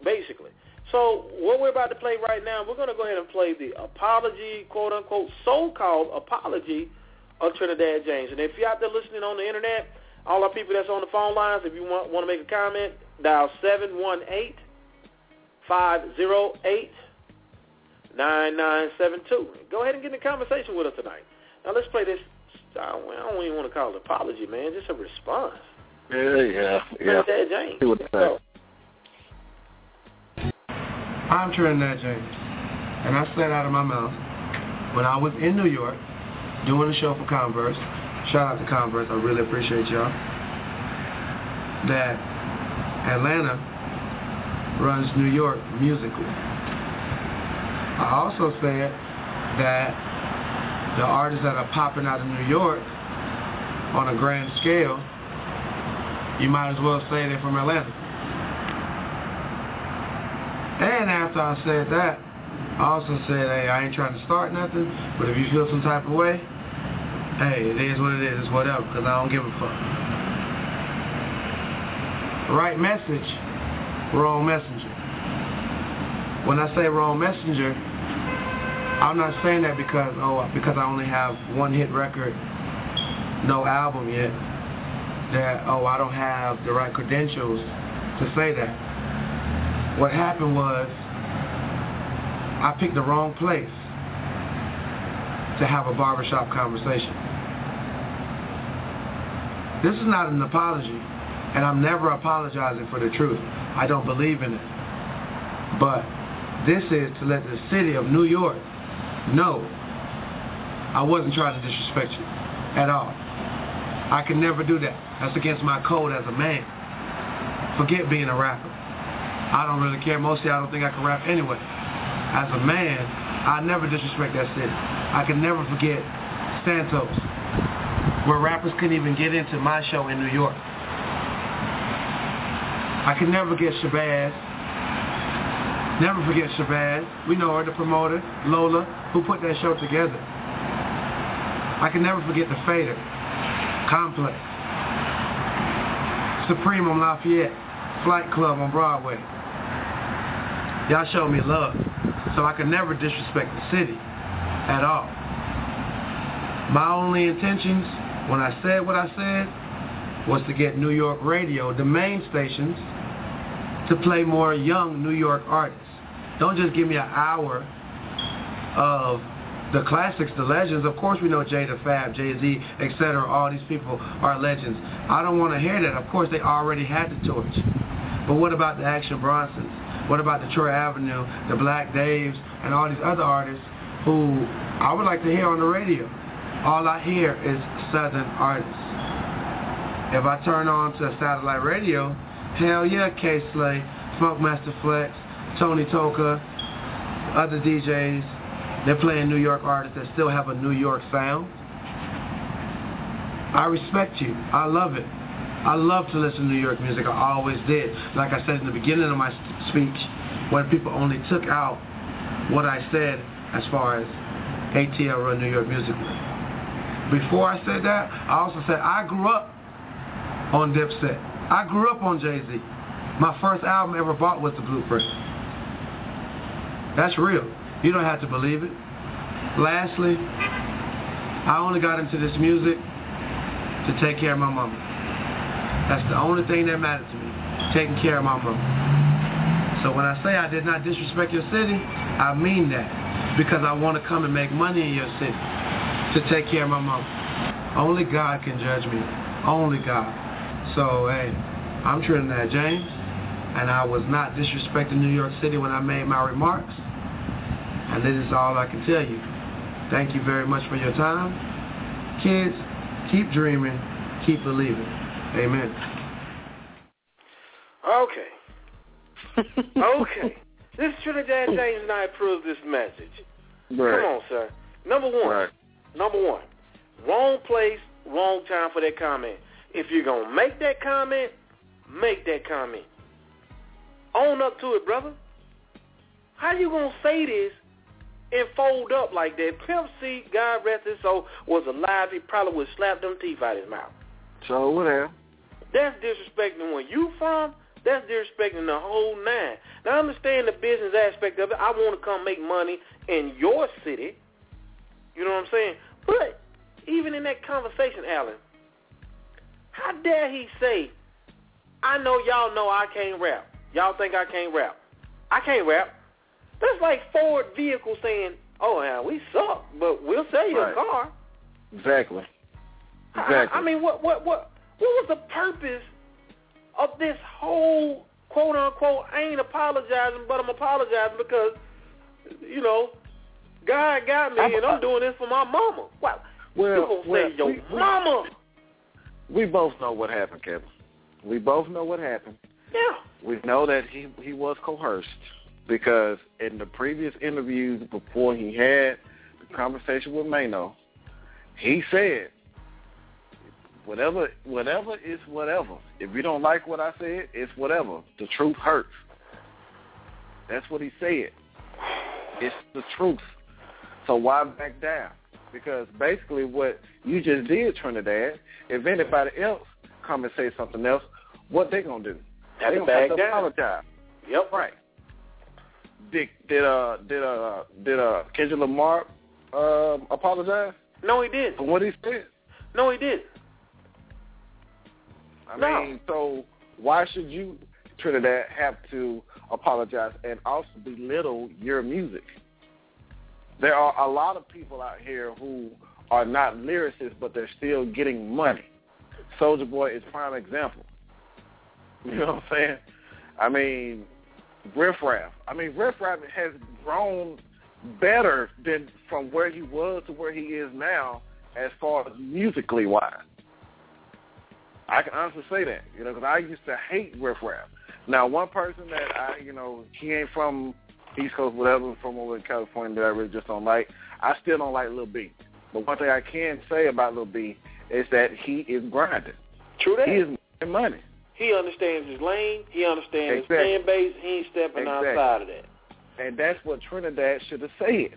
basically. So what we're about to play right now, we're gonna go ahead and play the apology, quote unquote, so-called apology of Trinidad James. And if you're out there listening on the internet, all our people that's on the phone lines, if you want want to make a comment, dial seven one eight five zero eight nine nine seven two. Go ahead and get in conversation with us tonight. Now let's play this. I don't, I don't even want to call it apology, man. Just a response. Yeah, yeah, yeah. Trinidad James. See what they say. I'm Trinidad James, and I said out of my mouth when I was in New York doing a show for Converse. Shout out to Converse, I really appreciate y'all. That Atlanta runs New York musically. I also said that the artists that are popping out of New York on a grand scale, you might as well say they're from Atlanta. And after I said that, I also said, hey, I ain't trying to start nothing, but if you feel some type of way, hey, it is what it is, it's whatever, because I don't give a fuck. Right message, wrong messenger. When I say wrong messenger, I'm not saying that because, oh, because I only have one hit record, no album yet, that, oh, I don't have the right credentials to say that. What happened was I picked the wrong place to have a barbershop conversation. This is not an apology, and I'm never apologizing for the truth. I don't believe in it. But this is to let the city of New York know I wasn't trying to disrespect you at all. I can never do that. That's against my code as a man. Forget being a rapper. I don't really care. Mostly I don't think I can rap anyway. As a man, I never disrespect that city. I can never forget Santos, where rappers couldn't even get into my show in New York. I can never forget Shabazz. Never forget Shabazz. We know her, the promoter, Lola, who put that show together. I can never forget the Fader, Complex, Supreme on Lafayette, Flight Club on Broadway. Y'all showed me love. So I could never disrespect the city at all. My only intentions when I said what I said was to get New York radio, the main stations, to play more young New York artists. Don't just give me an hour of the classics, the legends. Of course we know Jada Fab, Jay-Z, etc. All these people are legends. I don't want to hear that. Of course they already had the torch. But what about the Action Bronsons? What about the Troy Avenue, the Black Daves, and all these other artists who I would like to hear on the radio? All I hear is Southern artists. If I turn on to satellite radio, hell yeah, Kay Slay, Funkmaster Flex, Tony Touch, other DJs, they're playing New York artists that still have a New York sound. I respect you. I love it. I love to listen to New York music. I always did. Like I said in the beginning of my speech, when people only took out what I said as far as ATL run New York music. Before I said that, I also said I grew up on Dipset. I grew up on Jay-Z. My first album ever bought was The Blueprint. That's real. You don't have to believe it. Lastly, I only got into this music to take care of my mama. That's the only thing that mattered to me, taking care of my mama. So when I say I did not disrespect your city, I mean that because I want to come and make money in your city to take care of my mama. Only God can judge me. Only God. So, hey, I'm Trinidad James, and I was not disrespecting New York City when I made my remarks. And this is all I can tell you. Thank you very much for your time. Kids, keep dreaming, keep believing. Amen. Okay. okay. This is Trinidad James and I approve this message. Right. Come on, sir. Number one. Right. Number one. Wrong place, wrong time for that comment. If you're going to make that comment, make that comment. Own up to it, brother. How you going to say this and fold up like that? Pimp C, God rest his soul, was alive. He probably would slap them teeth out his mouth. So whatever. That's disrespecting where you from. That's disrespecting the whole nine. Now, I understand the business aspect of it. I want to come make money in your city. You know what I'm saying? But even in that conversation, Alan, how dare he say, I know y'all know I can't rap. Y'all think I can't rap. I can't rap. That's like Ford vehicle saying, oh, yeah, we suck, but we'll sell you Right. a car. Exactly. Exactly. I, mean, what, what, what, what was the purpose of this whole quote unquote? I ain't apologizing, but I'm apologizing because, you know, God got me, I'm- and I'm doing this for my mama. Wow, well, you gonna well, say your we- mama? we both know what happened, Kevin. We both know what happened. Yeah. We know that he he was coerced because in the previous interviews before he had the conversation with Maino, he said, "Whatever, whatever is whatever. If you don't like what I said, it's whatever. The truth hurts." That's what he said. It's the truth. So why back down? Because basically what you just did, Trinidad, if anybody else come and say something else, what they gonna do? They to gonna have back to down. apologize. Yep. Right. Did did uh did uh did uh Kendrick Lamar um uh, apologize No, he did. for what he said? No, he did. I No. mean, so why should you, Trinidad, have to apologize and also belittle your music? There are a lot of people out here who are not lyricists, but they're still getting money. Soulja Boy is prime example. You know what I'm saying? I mean, Riff Raff. I mean, Riff Raff has grown better than from where he was to where he is now, as far as musically wise. I can honestly say that, you know, because I used to hate Riff Raff. Now, one person that I, you know, he ain't from East Coast, whatever, from over in California that I really just don't like. I still don't like Lil B. But one thing I can say about Lil B is that he is grinding. True that. He is making money. He understands his lane. He understands Exactly. his fan base. He ain't stepping Exactly. outside of that. And that's what Trinidad should have said.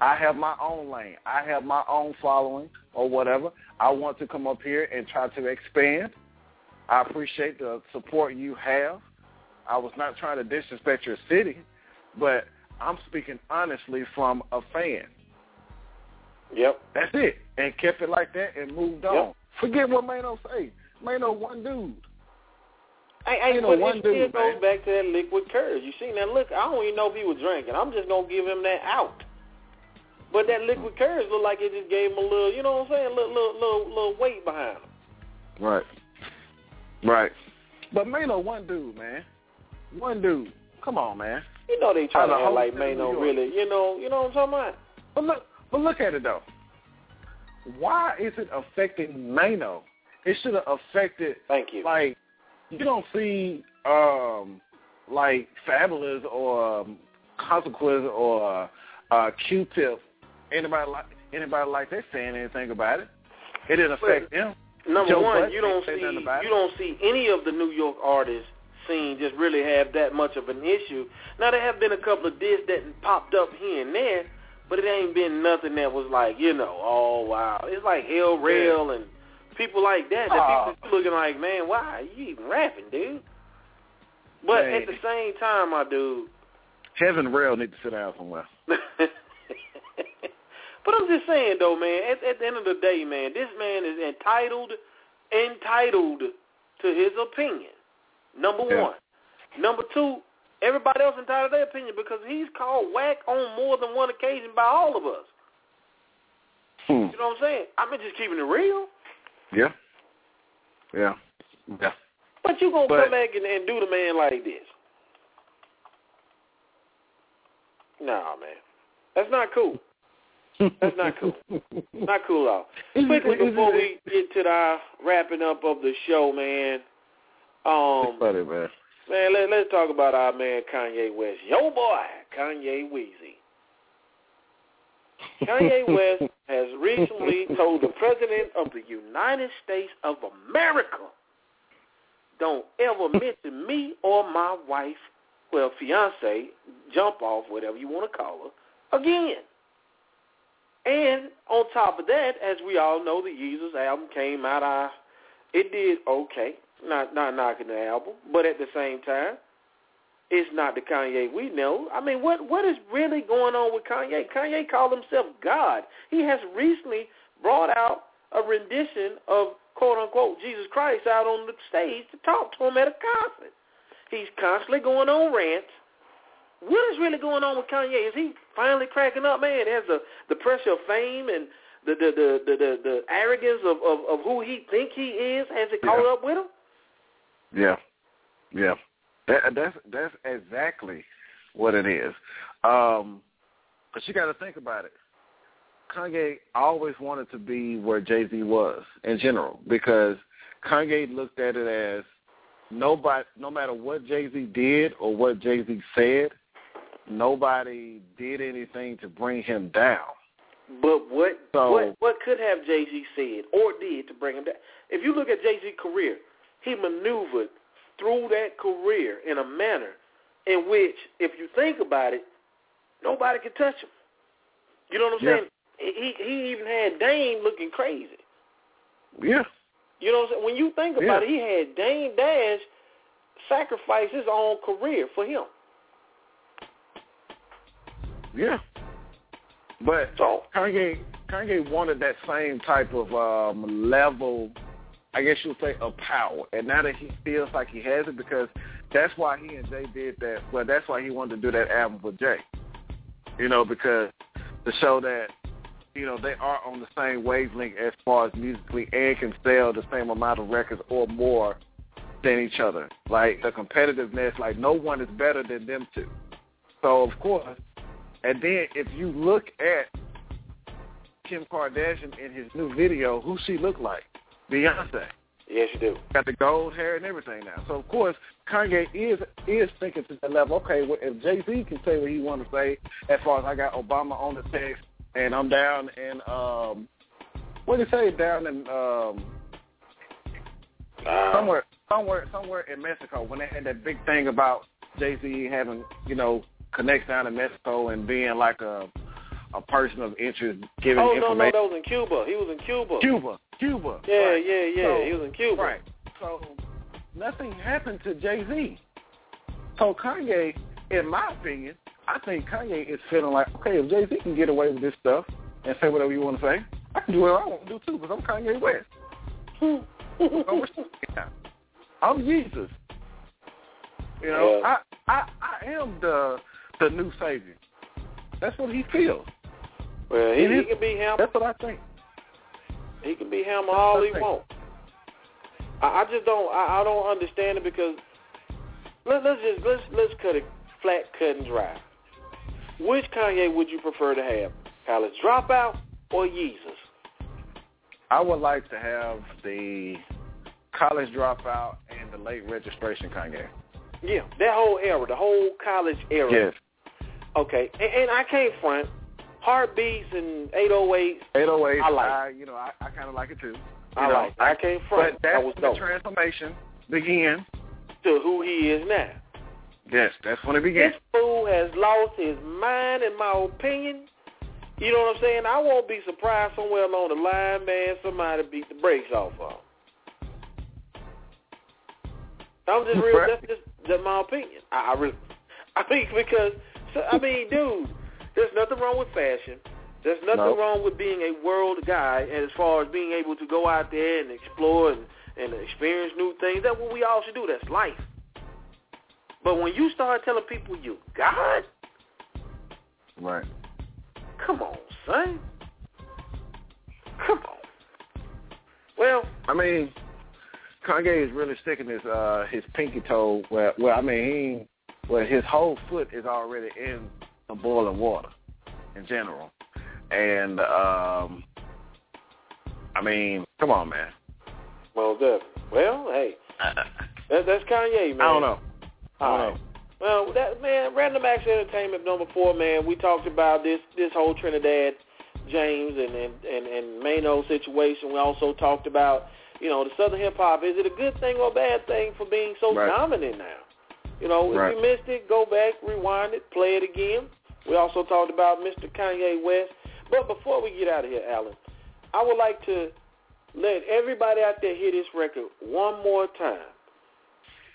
I have my own lane. I have my own following or whatever. I want to come up here and try to expand. I appreciate the support you have. I was not trying to disrespect your city, but I'm speaking honestly from a fan. Yep. That's it. And kept it like that and moved on. Yep. Forget what Maino say. Maino one dude. I, I, Ain't no but one it still dude, goes man. back to that liquid courage. You see, that look? I don't even know if he was drinking. I'm just gonna give him that out. But that liquid courage looked like it just gave him a little, you know what I'm saying, little little little, little weight behind him. Right. Right. But Maino one dude, man. One dude. Come on, man. You know they try Out to of act like Maino really, you know, you know what I'm talking about? But look, but look at it though. Why is it affecting Maino? It should have affected. Thank you. Like you don't see um like Fabolous or um, Consequence or uh, Q-Tip. Anybody like anybody like that saying anything about it? It didn't affect them. Number Joe one, you don't see you it. don't see any of the New York artists scene just really have that much of an issue. Now there have been a couple of discs that popped up here and there, but it ain't been nothing that was like, you know, oh wow. It's like Hell Rell and people like that that Ah. people looking like, man, why are you even rapping, dude? But at the same time, my dude, Heaven Rail need to sit down somewhere. but I'm just saying though, man. At, at the end of the day, man, this man is entitled, entitled to his opinion. Number Yeah. one. Number two, everybody else entitled to their opinion because he's called whack on more than one occasion by all of us. Hmm. You know what I'm saying? I'm just keeping it real. Yeah. Yeah. Yeah. But you gonna But- come back and, and do the man like this? Nah, man, that's not cool. That's not cool. not cool at all. Quickly before we get to the wrapping up of the show, man. Um, it's funny, man. Man, let, let's talk about our man Kanye West. Yo, boy, Kanye Weezy. Kanye West has recently told the President of the United States of America, don't ever mention me or my wife, well, fiance, jump off, whatever you want to call her, again. And on top of that, as we all know, the Yeezus album came out. I, it did okay. Not not knocking the album, but at the same time, it's not the Kanye we know. I mean, what what is really going on with Kanye? Kanye called himself God. He has recently brought out a rendition of quote unquote Jesus Christ out on the stage to talk to him at a concert. He's constantly going on rants. What is really going on with Kanye? Is he finally cracking up, man? Has the the pressure of fame and the the the the, the, the arrogance of, of of who he think he is has it caught Yeah. up with him? Yeah, yeah. That, that's that's exactly what it is. Um, but you got to think about it. Kanye always wanted to be where Jay Z was in general because Kanye looked at it as nobody, no matter what Jay Z did or what Jay Z said, nobody did anything to bring him down. But what So- what what could have Jay Z said or did to bring him down? If you look at Jay Z's career, he maneuvered through that career in a manner in which, if you think about it, nobody could touch him. You know what I'm Yeah. saying? He he even had Dame looking crazy. Yeah, You know what I'm saying? When you think about Yeah. it, he had Dame Dash sacrifice his own career for him. yeah. But So Kanye Kanye wanted that same type of um, level, I guess you would say, of power. And now that he feels like he has it, because that's why he and Jay did that. Well, that's why he wanted to do that album with Jay. You know, because to show that you know they are on the same wavelength as far as musically and can sell the same amount of records or more than each other. Like the competitiveness, like no one is better than them two. So of course, and then if you look at Kim Kardashian in his new video, who she look like? Beyonce. yes, you do. Got the gold hair and everything now. So of course Kanye is is thinking to the level. Okay, well, if Jay Z can say what he want to say, as far as I got Obama on the text and I'm down in um, what did he say down in um, Uh, somewhere somewhere somewhere in Mexico when they had that big thing about Jay Z having you know connects down in Mexico and being like a a person of interest giving oh no, no, that was in Cuba. He was in Cuba. Cuba, Cuba. Yeah, right. yeah, yeah. So- he was in Cuba. Right. So nothing happened to Jay Z. So Kanye, in my opinion, I think Kanye is feeling like, okay, if Jay Z can get away with this stuff and say whatever you want to say, I can do whatever I want to do too because I'm Kanye West. I'm. I'm Jesus. You know, Yeah. I, I I am the the new savior. That's what he feels. Well, he, he can be him. That's what I think. He can be him all he wants. I, I just don't. I, I don't understand it because let, let's just let's let's cut it flat, cut and dry. Which Kanye would you prefer to have? College dropout or Yeezus? I would like to have the college dropout and the late registration Kanye. Yeah, that whole era, the whole college era. Yes. Okay, and, and I can't front. Heartbeats and 808s. 808. I like I, you know, I, I kind of like it too. You I know, like. it. I can't front. But that that's was when dope. the transformation begins. to who he is now. Yes, that's when it began. This fool has lost his mind, in my opinion. You know what I'm saying? I won't be surprised somewhere along the line, man, somebody beat the brakes off of him. I'm just real. That's just that's my opinion. I, I really, I mean, because so, I mean, dude, there's nothing wrong with fashion. There's nothing No. wrong with being a world guy, and as far as being able to go out there and explore and, and experience new things, that's what we all should do. That's life. But when you start telling people you God, Right. come on, son. Come on. Well, I mean, Kanye is really sticking his uh his pinky toe where well I mean he well his whole foot is already in the boiling water in general. And um, I mean, come on, man. Well, definitely. Well, hey, that, that's Kanye, man. I don't know. I don't know. Well, that man, Random Acts Entertainment number four, man. We talked about this this whole Trinidad James and and and, and Maino situation. We also talked about you know the Southern hip hop. Is it a good thing or a bad thing for being so Right. dominant now? You know, if Right. you missed it, go back, rewind it, play it again. We also talked about Mr. Kanye West. But before we get out of here, Alan, I would like to let everybody out there hear this record one more time.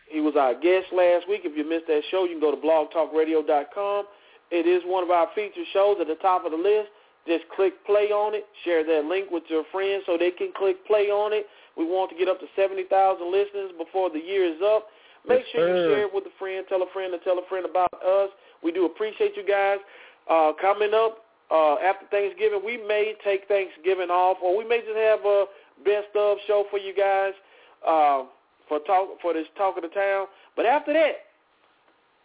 He was our guest last week. If you missed that show, you can go to blogtalkradio.com. It is one of our featured shows at the top of the list. Just click play on it. Share that link with your friends so they can click play on it. We want to get up to 70,000 listeners before the year is up. Make Yes, sure you share it with a friend. Tell a friend to tell a friend about us. We do appreciate you guys. Uh, coming up uh, after Thanksgiving, we may take Thanksgiving off, or we may just have a best of show for you guys uh, for talk for this talk of the town. But after that,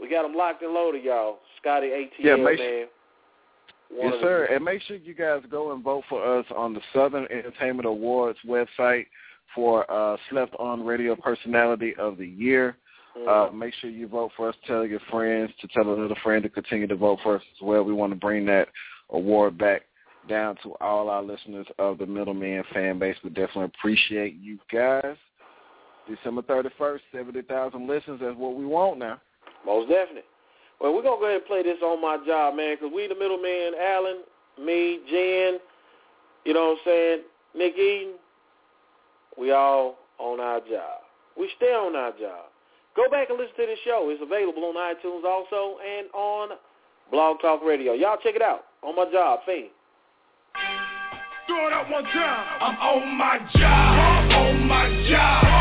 we got them locked and loaded, y'all. Scotty ATL, Yeah, man. sure- One Yes, sir. And make sure you guys go and vote for us on the Southern Entertainment Awards website for uh, Slept On Radio Personality of the Year. Uh, make sure you vote for us. Tell your friends to tell another friend to continue to vote for us as well. We want to bring that award back down to all our listeners of the Middleman fan base. We definitely appreciate you guys. December 31st, 70,000 listens. That's what we want now. Most definitely. Well, we're going to go ahead and play this on my job, man, because we the middleman, Alan, me, Jen, you know what I'm saying, Nick Eden, we all on our job. We stay on our job. Go back and listen to this show. It's available on iTunes also and on Blog Talk Radio. Y'all check it out. On my job, Fame. Do it up one time. I'm on my job. On my job.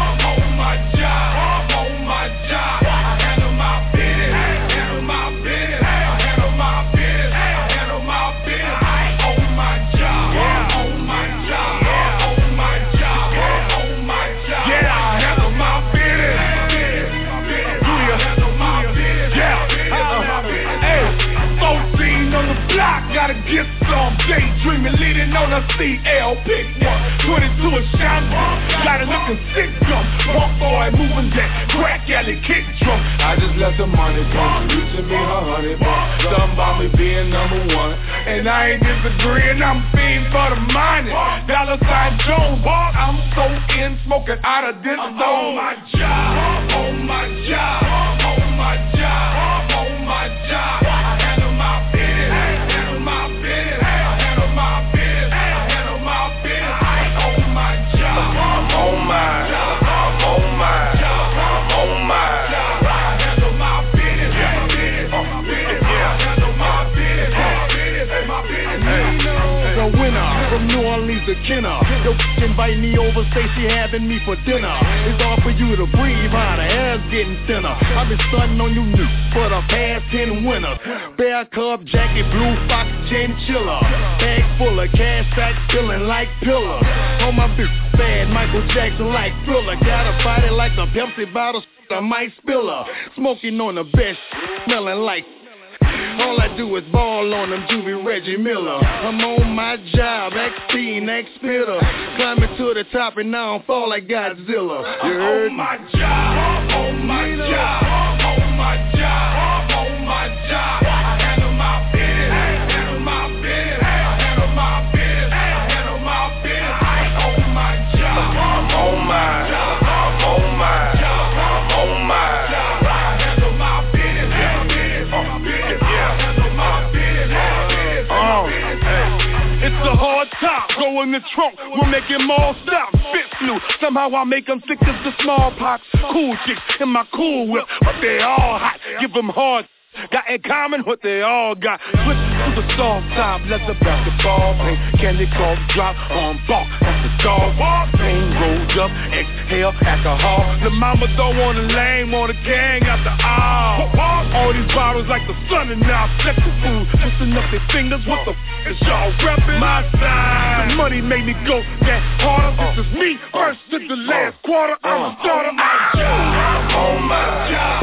Daydreaming, leading on a CL. Pick one, 22 a shotgun. Got it looking sick, dumb. Punk boy moving that crack alley kick drum. I just let the money come. Reaching me a hundred bucks. Something about me being number one. And I ain't disagreeing, I'm fiend for the money. Dollar sign Jones, I'm so in, smoking out of this zone. On my job, on my job, To Kenner. Yo, invite me over, say she having me for dinner. It's hard for you to breathe, how the air's getting thinner. I've been stunting on you new for the past ten winters. Bear cub jacket, blue fox chinchilla. Bag full of cash sack, feeling like pillar. On my bitch, bad Michael Jackson like thriller. Got a body like a Pepsi bottle, I might spill her. Smoking on the best, smelling like all I do is ball on them Juvie Reggie Miller. I'm on my job, X-Teen, X-Spitter. Climbing to the top and now I fall like Godzilla. You heard On my job, on my job, on my job, on my job. In the trunk, we'll make it all stop. Fit flu, somehow I make them sick as the smallpox. Cool chicks in my cool whip, but they all hot. Give them hard. Got in common what they all got. Switch to the soft top, let the basketball play. Candy cough drop on ball, that's the dog. Pain rolls up, exhale, alcohol. The mama don't want a lame or the gang after all. All these bottles like the sun and now check the food. Twisting up their fingers, what the f is y'all reppin'? My side. The money made me go that harder. This is me, first to the last quarter. I'm a starter. Job, on my job,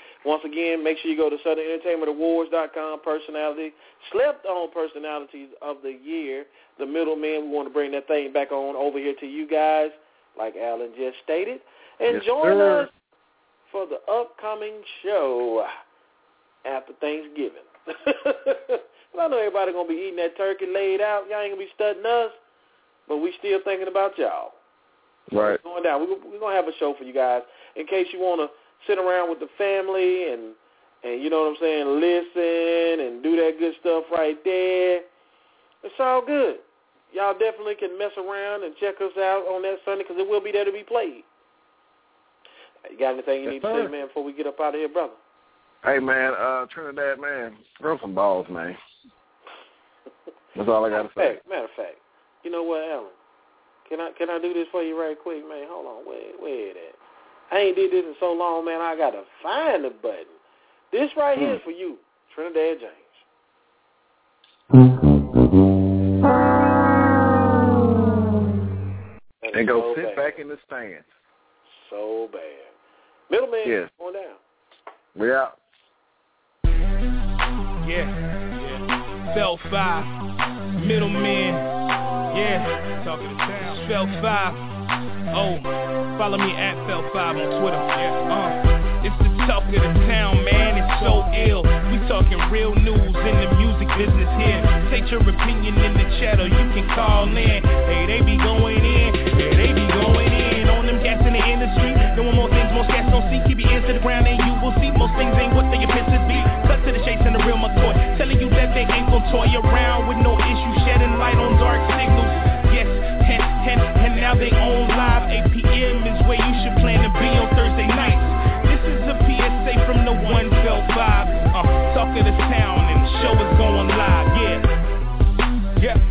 Once again, make sure you go to SouthernEntertainmentAwards.com. Personality, slept on personalities of the year. The middleman. We want to bring that thing back on over here to you guys, like Alan just stated. And Yes, join sir. us for the upcoming show after Thanksgiving. well, I know everybody gonna be eating that turkey laid out. Y'all ain't gonna be studying us, but we still thinking about y'all. Right. It's going down. We're we're gonna have a show for you guys in case you want to sit around with the family and and you know what I'm saying, listen and do that good stuff right there. It's all good. Y'all definitely can mess around and check us out on that Sunday because it will be there to be played. You got anything you Yes, need to say, man, before we get up out of here, brother? Hey man, uh, Trinidad man, throw some balls, man. That's all I gotta say. Hey, matter of fact, you know what, Alan? Can I can I do this for you right quick, man? Hold on, where where it at? I ain't did this in so long, man. I gotta find the button. This right here is for you, Trinidad James. That And go so sit bad. back in the stands. So bad. Middleman, Yes. going down. We out. Yeah, yeah. Felt five, middleman. Yeah, talking to town. Felt five. Oh, follow me at Felt five on Twitter. Uh, it's the talk of the town, man. It's so ill. We talking real news in the music business here. Take your opinion in the chat or you can call in. Hey, they be going in. Yeah, they be going in on them cats in the industry. Doing more things most cats don't see. Keep your ears to the ground and you will see most things ain't what they appear to be. Cut to the chase and the real McCoy. Telling you that they ain't gon' toy around with no issue. Shedding light on dark signals. Yes, and, and, now they on live. 8 p.m. is where you should plan to be on Thursday nights. This is a PSA from the one felt five. Uh, talk of the town and the show is going live. Yeah. Yeah.